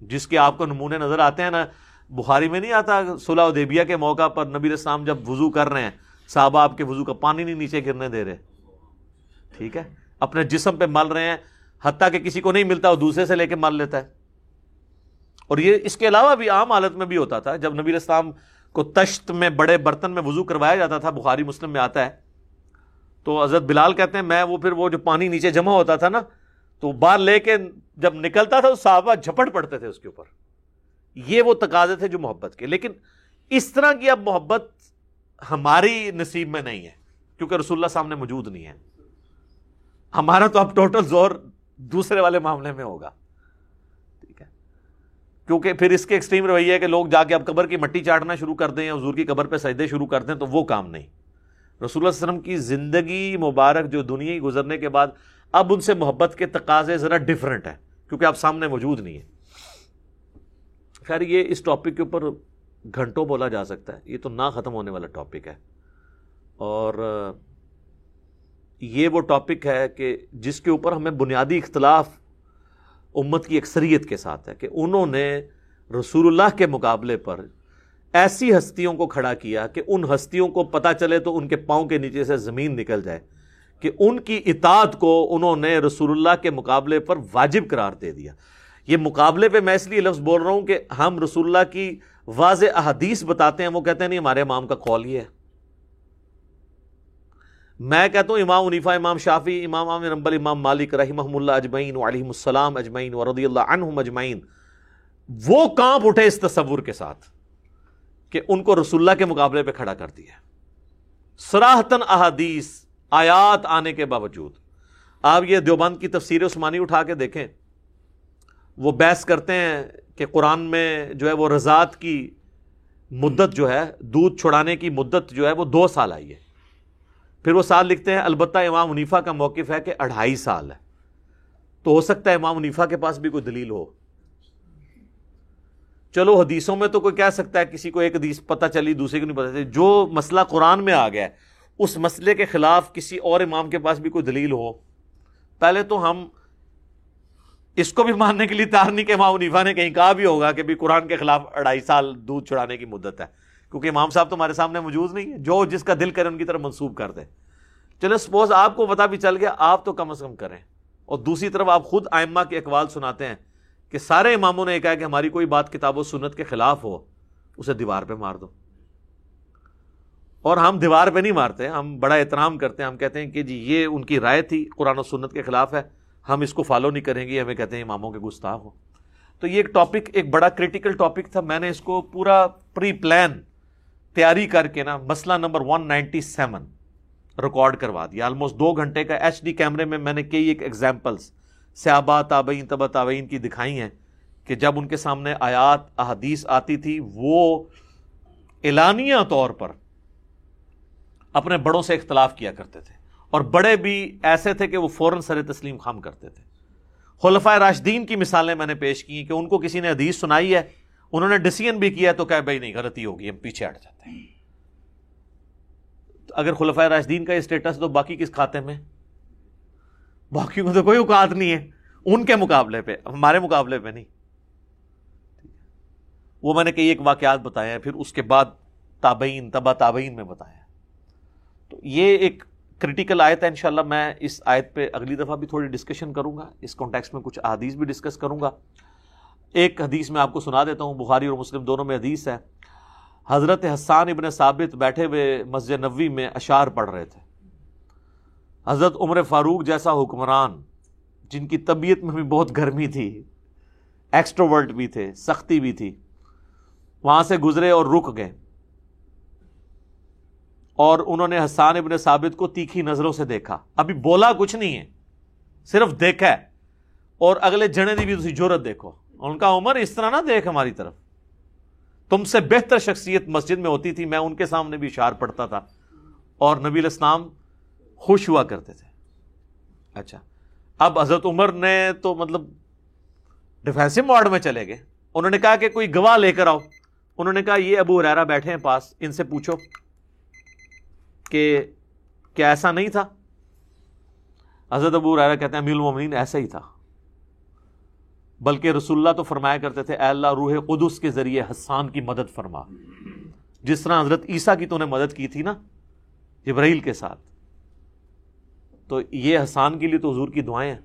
S1: جس کے آپ کو نمونے نظر آتے ہیں نا، بخاری میں نہیں آتا صلاح دیبیا کے موقع پر نبی اسلام جب وضو کر رہے ہیں، صحابہ آپ کے وضو کا پانی نہیں نیچے گرنے دے رہے۔ ٹھیک ہے؟ اپنے جسم پہ مل رہے ہیں، حتیٰ کہ کسی کو نہیں ملتا، وہ دوسرے سے لے کے مل لیتا ہے۔ اور یہ اس کے علاوہ بھی عام حالت میں بھی ہوتا تھا، جب نبی اسلام کو تشت میں بڑے برتن میں وضو کروایا جاتا تھا، بخاری مسلم میں آتا ہے۔ تو حضرت بلال کہتے ہیں، میں وہ پھر وہ جو پانی نیچے جمع ہوتا تھا نا، تو باہر لے کے جب نکلتا تھا، تو صحابہ جھپٹ پڑتے تھے اس کے اوپر۔ یہ وہ تقاضے تھے جو محبت کے۔ لیکن اس طرح کی اب محبت ہماری نصیب میں نہیں ہے، کیونکہ رسول اللہ سامنے موجود نہیں ہے۔ ہمارا تو اب ٹوٹل زور دوسرے والے معاملے میں ہوگا۔ کیونکہ پھر اس کے ایکسٹریم رویہ ہے کہ لوگ جا کے اب قبر کی مٹی چاٹنا شروع کر دیں یا حضور کی قبر پہ سجدے شروع کر دیں تو وہ کام نہیں۔ رسول اللہ علیہ وسلم کی زندگی مبارک جو دنیا ہی گزرنے کے بعد اب ان سے محبت کے تقاضے ذرا ڈفرینٹ ہیں کیونکہ آپ سامنے موجود نہیں ہے خیر، یہ اس ٹاپک کے اوپر گھنٹوں بولا جا سکتا ہے۔ یہ تو نہ ختم ہونے والا ٹاپک ہے۔ اور، یہ وہ ٹاپک ہے کہ جس کے اوپر ہمیں بنیادی اختلاف امت کی اکثریت کے ساتھ ہے کہ انہوں نے رسول اللہ کے مقابلے پر ایسی ہستیوں کو کھڑا کیا کہ ان ہستیوں کو پتہ چلے تو ان کے پاؤں کے نیچے سے زمین نکل جائے کہ ان کی اطاعت کو انہوں نے رسول اللہ کے مقابلے پر واجب قرار دے دیا۔ یہ مقابلے پہ میں اس لیے لفظ بول رہا ہوں کہ ہم رسول اللہ کی واضح احادیث بتاتے ہیں، وہ کہتے ہیں، نہیں، ہمارے امام کا قول یہ ہے۔ میں کہتا ہوں امام عنیفا امام شافی امام عامر رمبل امام مالک رحمہ اللہ اجمعین علیہ السلام اجمعین ورضی اللہ عنہم اجمعین، وہ کانپ اٹھے اس تصور کے ساتھ کہ ان کو رسول اللہ کے مقابلے پہ کھڑا کر دیا سراہتن احادیث، آیات آنے کے باوجود، آپ یہ دیوبند کی تفسیر عثمانی اٹھا کے دیکھیں، وہ بحث کرتے ہیں کہ قرآن میں جو ہے وہ رضاعت کی مدت جو ہے، دودھ چھڑانے کی مدت جو ہے وہ دو سال آئی ہے۔ پھر وہ سال لکھتے ہیں، البتہ امام منیفا کا موقف ہے کہ اڑھائی سال ہے۔ تو ہو سکتا ہے امام منیفا کے پاس بھی کوئی دلیل ہو۔ چلو، حدیثوں میں تو کوئی کہہ سکتا ہے، کسی کو ایک حدیث پتہ چلی، دوسرے کو نہیں پتہ چلی۔ جو مسئلہ قرآن میں آ گیا ہے، اس مسئلے کے خلاف کسی اور امام کے پاس بھی کوئی دلیل ہو۔ پہلے تو ہم اس کو بھی ماننے کے لیے تیار نہیں کہ امام منیفا نے کہیں کہا بھی ہوگا کہ بھی قرآن کے خلاف اڑائی سال دودھ چھڑانے کی مدت ہے۔ کیونکہ امام صاحب تو ہمارے سامنے موجود نہیں ہے جو جس کا دل کرے ان کی طرف منسوب کر دے۔ چلو، سپوز آپ کو پتا بھی چل گیا، آپ تو کم از کم کریں۔ اور دوسری طرف آپ خود آئمہ کے اقوال سناتے ہیں کہ سارے اماموں نے یہ کہا کہ ہماری کوئی بات کتاب و سنت کے خلاف ہو، اسے دیوار پہ مار دو۔ اور ہم دیوار پہ نہیں مارتے، ہم بڑا احترام کرتے ہیں۔ ہم کہتے ہیں کہ جی یہ ان کی رائے تھی، قرآن و سنت کے خلاف ہے۔ ہم اس کو فالو نہیں کریں گے، ہمیں کہتے ہیں اماموں کے گستاخ ہو۔ تو یہ ایک ٹاپک ایک بڑا کریٹیکل ٹاپک تھا۔ میں نے اس کو پورا پری پلان تیاری کر کے نا مسئلہ number one ninety seven record کروا دیا۔ آلموسٹ دو گھنٹے کا ایچ ڈی کیمرے میں میں نے کئی ایک ایگزامپلس صحابہ، تابعین تبا تابعین کی دکھائی ہیں کہ جب ان کے سامنے آیات، احادیث آتی تھی، وہ اعلانیہ طور پر اپنے بڑوں سے اختلاف کیا کرتے تھے اور بڑے بھی ایسے تھے کہ وہ فوراً سر تسلیم خام کرتے تھے۔ خلفۂ راشدین کی مثالیں میں نے پیش کی کہ ان کو کسی نے حدیث سنائی ہے انہوں نے ڈسیزن بھی کیا تو کہ بھائی نہیں، غلطی ہوگی، ہم پیچھے ہٹ جاتے ہیں۔ اگر خلفۂ راشدین کا اسٹیٹس تو باقی کس کھاتے میں؟ باقی کو تو کوئی اوقات نہیں ہے۔ ان کے مقابلے پہ، ہمارے مقابلے پہ نہیں۔ وہ میں نے کئی ایک واقعات بتایا پھر اس کے بعد تابعین، تبا تابعین میں بتایا تو یہ ایک کریٹیکل آیت ہے، انشاءاللہ میں اس آیت پہ اگلی دفعہ بھی تھوڑی ڈسکشن کروں گا۔ اس کانٹیکس میں کچھ حدیث بھی ڈسکس کروں گا۔ ایک حدیث میں آپ کو سنا دیتا ہوں، بخاری اور مسلم دونوں میں حدیث ہے۔ حضرت حسان ابن ثابت بیٹھے ہوئے مسجد نبوی میں اشار پڑھ رہے تھے۔ حضرت عمر فاروق جیسا حکمران، جن کی طبیعت میں بھی بہت گرمی تھی ایکسٹروورٹ بھی تھے، سختی بھی تھی، وہاں سے گزرے اور رک گئے۔ اور انہوں نے حسان ابن ثابت کو تیکھی نظروں سے دیکھا۔ ابھی بولا کچھ نہیں ہے، صرف دیکھا ہے۔ اور اگلے جنے دی بھی تھی جورت دیکھو۔ ان کا عمر اس طرح نہ دیکھ ہماری طرف۔ تم سے بہتر شخصیت مسجد میں ہوتی تھی، میں ان کے سامنے بھی اشار پڑتا تھا اور نبی الاسلام خوش ہوا کرتے تھے۔ اچھا اب حضرت عمر نے تو مطلب ڈیفینسو وارڈ میں چلے گئے۔ انہوں نے کہا کہ کوئی گواہ لے کر آؤ۔ انہوں نے کہا، یہ ابو ریرا بیٹھے ہیں پاس، ان سے پوچھو کہ کیا ایسا نہیں تھا؟ حضرت ابو ریرا کہتے ہیں امیر المومنین ایسا ہی تھا۔ بلکہ رسول اللہ تو فرمایا کرتے تھے، اے اللہ، روح قدس کے ذریعے حسان کی مدد فرما۔ جس طرح حضرت عیسیٰ کی تو نے مدد کی تھی نا، جبرائیل کے ساتھ۔ تو یہ حسان کے لیے تو حضور کی دعائیں ہیں۔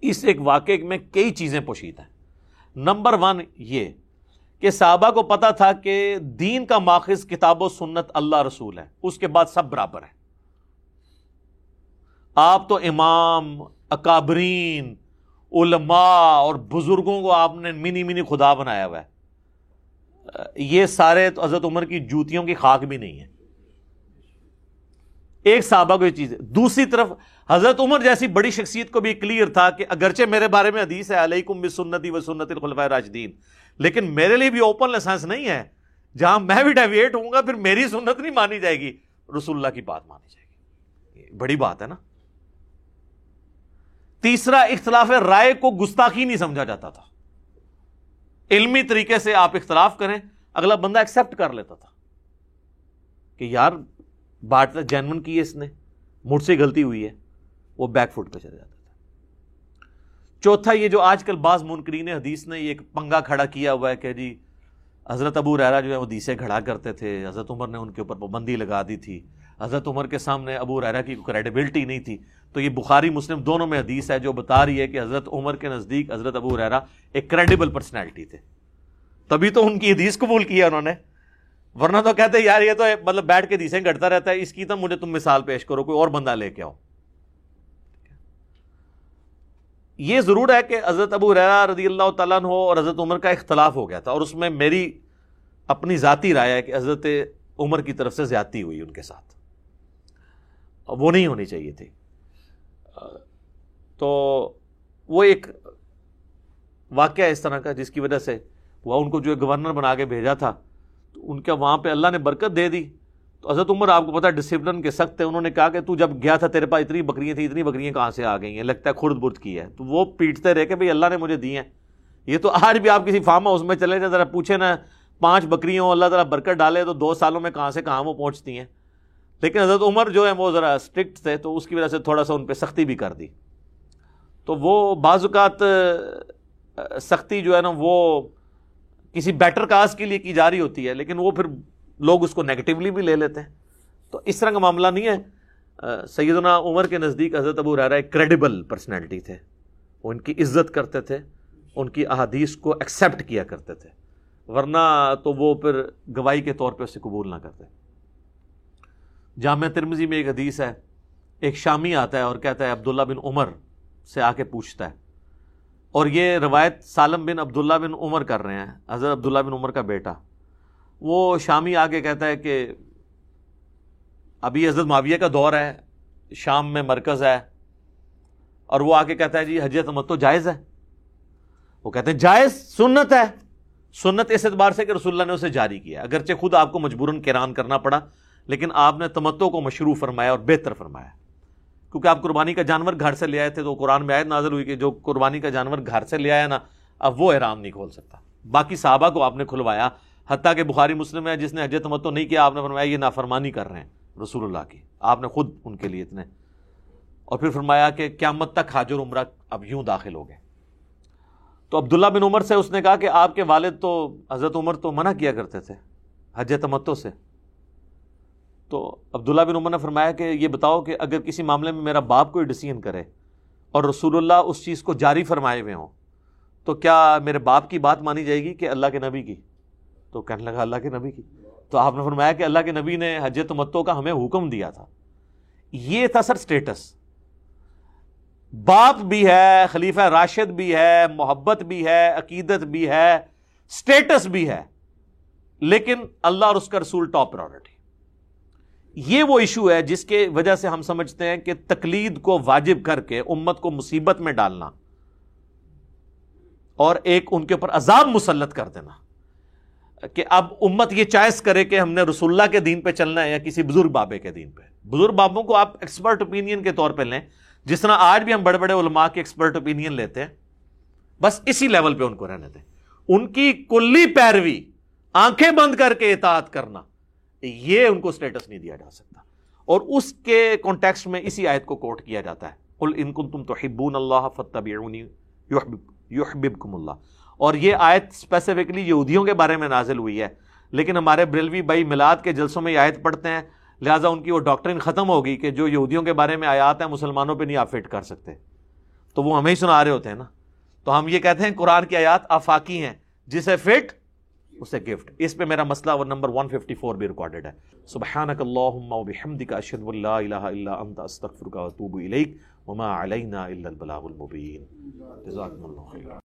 S1: اس ایک واقعے میں کئی چیزیں پوشید ہیں۔ نمبر ون یہ کہ صحابہ کو پتا تھا کہ دین کا ماخذ کتاب و سنت اللہ رسول ہے، اس کے بعد سب برابر ہے آپ تو امام، اکابرین علماء اور بزرگوں کو آپ نے منی منی خدا بنایا ہوا ہے۔ یہ سارے تو حضرت عمر کی جوتیوں کی خاک بھی نہیں ہے۔ ایک صحابہ کو یہ چیز ہے دوسری طرف حضرت عمر جیسی بڑی شخصیت کو بھی کلیئر تھا کہ اگرچہ میرے بارے میں حدیث ہے، علیکم سنتی و سنت الخلفۂ راجدین لیکن میرے لیے بھی اوپن لائسنس نہیں ہے۔ جہاں میں بھی ڈیویٹ ہوں گا، پھر میری سنت نہیں مانی جائے گی۔ رسول اللہ کی بات مانی جائے گی۔ بڑی بات ہے نا۔ تیسرا اختلاف رائے کو گستاخی نہیں سمجھا جاتا تھا۔ علمی طریقے سے آپ اختلاف کریں، اگلا بندہ ایکسپٹ کر لیتا تھا کہ یار، بات جینون کی ہے اس نے، مجھ سے غلطی ہوئی ہے، وہ بیک فٹ پہ چل جاتا تھا چوتھا، یہ جو آج کل بعض منکرین حدیث نے، یہ ایک پنگا کھڑا کیا ہوا ہے کہ جی حضرت ابو ریرا جو ہے، وہ دیسے کھڑا کرتے تھے، حضرت عمر نے ان کے اوپر پابندی لگا دی تھی۔ حضرت عمر کے سامنے ابو ریرا کی کریڈیبلٹی نہیں تھی۔ تو یہ بخاری، مسلم دونوں میں حدیث ہے جو بتا رہی ہے کہ حضرت عمر کے نزدیک حضرت ابو ریرا ایک کریڈیبل پرسنالٹی تھے۔ تبھی تو ان کی حدیث قبول کیا انہوں نے۔ ورنہ تو کہتے یار یہ تو مطلب بیٹھ کے حدیثیں گھٹتا رہتا ہے، اس کی تو مجھے تم مثال پیش کرو، کوئی اور بندہ لے کے آؤ۔ یہ ضرور ہے کہ حضرت ابو ریرا رضی اللہ تعالیٰ ہو اور حضرت عمر کا اختلاف ہو گیا تھا اور اس میں میری اپنی ذاتی رائے ہے کہ حضرت عمر کی طرف سے زیادتی ہوئی ان کے ساتھ۔ وہ نہیں ہونی چاہیے تھی۔ تو وہ ایک واقعہ اس طرح کا جس کی وجہ سے وہ ان کو جو گورنر بنا کے بھیجا تھا، تو ان کا وہاں پہ اللہ نے برکت دے دی۔ تو حضرت عمر آپ کو پتا ڈسپلن کے سخت ہے انہوں نے کہا کہ تو جب گیا تھا تیرے پاس، اتنی بکریاں تھیں، اتنی بکریاں کہاں سے آ گئی ہیں؟ لگتا ہے خرد برد کی ہے۔ تو وہ پیٹتے رہے کہ بھائی اللہ نے مجھے دی ہیں۔ یہ تو آج بھی آپ کسی فارم ہاؤس میں چلے جائیں، ذرا پوچھیں نا، پانچ بکریوں، اللہ تعالیٰ برکت ڈالے تو دو سالوں میں کہاں سے کہاں وہ پہنچتی ہیں؟ لیکن حضرت عمر جو ہے وہ ذرا اسٹرکٹ تھے تو اس کی وجہ سے تھوڑا سا ان پہ سختی بھی کر دی۔ تو وہ بعض اوقات سختی جو ہے نا وہ کسی بیٹر کاز کے لیے کی جا رہی ہوتی ہے، لیکن وہ پھر لوگ اس کو نیگیٹولی بھی لے لیتے ہیں۔ تو اس طرح کا معاملہ نہیں ہے۔ سیدنا عمر کے نزدیک حضرت ابو رحرا ایک کریڈیبل پرسنالٹی تھے۔ وہ ان کی عزت کرتے تھے، ان کی احادیث کو ایکسیپٹ کیا کرتے تھے۔ ورنہ تو وہ پھر گواہی کے طور پہ اسے قبول نہ کرتے۔ جامع ترمزی میں ایک حدیث ہے، ایک شامی آتا ہے اور کہتا ہے، عبداللہ بن عمر سے آ کے پوچھتا ہے۔ اور یہ روایت سالم بن عبداللہ بن عمر کر رہے ہیں، حضرت عبداللہ بن عمر کا بیٹا۔ وہ شامی آ کے کہتا ہے کہ ابھی حضرت معاویہ کا دور ہے، شام میں مرکز ہے۔ اور وہ آ کے کہتا ہے جی حجیت مت تو جائز ہے۔ وہ کہتے ہیں، جائز سنت ہے۔ سنت اس اعتبار سے کہ رسول اللہ نے اسے جاری کیا اگرچہ خود آپ کو مجبوراً کران کرنا پڑا لیکن آپ نے تمتو کو مشروع فرمایا اور بہتر فرمایا۔ کیونکہ آپ قربانی کا جانور گھر سے لے آئے تھے تو قرآن میں آیت نازل ہوئی کہ جو قربانی کا جانور گھر سے لے آیا نا، اب وہ احرام نہیں کھول سکتا۔ باقی صحابہ کو آپ نے کھلوایا، حتیٰ کہ بخاری مسلم ہے، جس نے حج تمتو نہیں کیا، آپ نے فرمایا یہ نافرمانی کر رہے ہیں رسول اللہ کی۔ آپ نے خود ان کے لیے اتنے۔ اور پھر فرمایا کہ قیامت تک حاجر عمرہ اب یوں داخل ہو گئے۔ تو عبداللہ بن عمر سے اس نے کہا کہ آپ کے والد تو حضرت عمر تو منع کیا کرتے تھے حج تمتو سے۔ تو عبداللہ بن عمر نے فرمایا کہ یہ بتاؤ کہ اگر کسی معاملے میں میرا باپ کوئی ڈسیزن کرے اور رسول اللہ اس چیز کو جاری فرمائے ہوئے ہوں، تو کیا میرے باپ کی بات مانی جائے گی کہ اللہ کے نبی کی؟ تو کہنے لگا، اللہ کے نبی کی؟ تو آپ نے فرمایا کہ اللہ کے نبی نے حج تمتو کا ہمیں حکم دیا تھا۔ یہ تھا سر اسٹیٹس باپ بھی ہے، خلیفہ راشد بھی ہے، محبت بھی ہے، عقیدت بھی ہے اسٹیٹس بھی ہے، لیکن اللہ اور اس کا رسول ٹاپ پرائرٹی یہ وہ ایشو ہے جس کے وجہ سے ہم سمجھتے ہیں کہ تقلید کو واجب کر کے امت کو مصیبت میں ڈالنا اور ایک ان کے اوپر عذاب مسلط کر دینا کہ اب امت یہ چوائس کرے کہ ہم نے رسول اللہ کے دین پہ چلنا ہے یا کسی بزرگ بابے کے دین پہ۔ بزرگ بابوں کو آپ ایکسپرٹ اوپینین کے طور پہ لیں۔ جس طرح آج بھی ہم بڑے بڑے علماء کے ایکسپرٹ اوپینین لیتے ہیں، بس اسی لیول پہ ان کو رہنے دیں۔ ان کی کلی پیروی، آنکھیں بند کر کے اطاعت کرنا۔ یہ ان کو اسٹیٹس نہیں دیا جا سکتا۔ اور اس کے کانٹیکس میں اسی آیت کو کوٹ کیا جاتا ہے۔ ان تم تو حبون اللہ اللہ اور یہ آیت اسپیسیفکلی یہودیوں کے بارے میں نازل ہوئی ہے۔ لیکن ہمارے بریلوی بھائی میلاد کے جلسوں میں یہ آیت پڑھتے ہیں۔ لہٰذا ان کی وہ ڈاکٹرین ختم ہوگی کہ جو یہودیوں کے بارے میں آیات ہیں، مسلمانوں پہ نہیں آپ فٹ کر سکتے۔ تو وہ ہمیں ہی سنا رہے ہوتے ہیں نا۔ تو ہم یہ کہتے ہیں قرآن کی آیات آفاقی ہیں۔ جسے فٹ اسے گفٹ اس پہ میرا مسئلہ وہ نمبر 154 بھی ریکارڈڈ ہے۔ سبحانک اللہم و بحمدک اشہد واللہ الہ الا انت، استغفرک و اتوب الیک۔ وما علینا الا البلاغ المبین۔ جزاکم اللہ خیر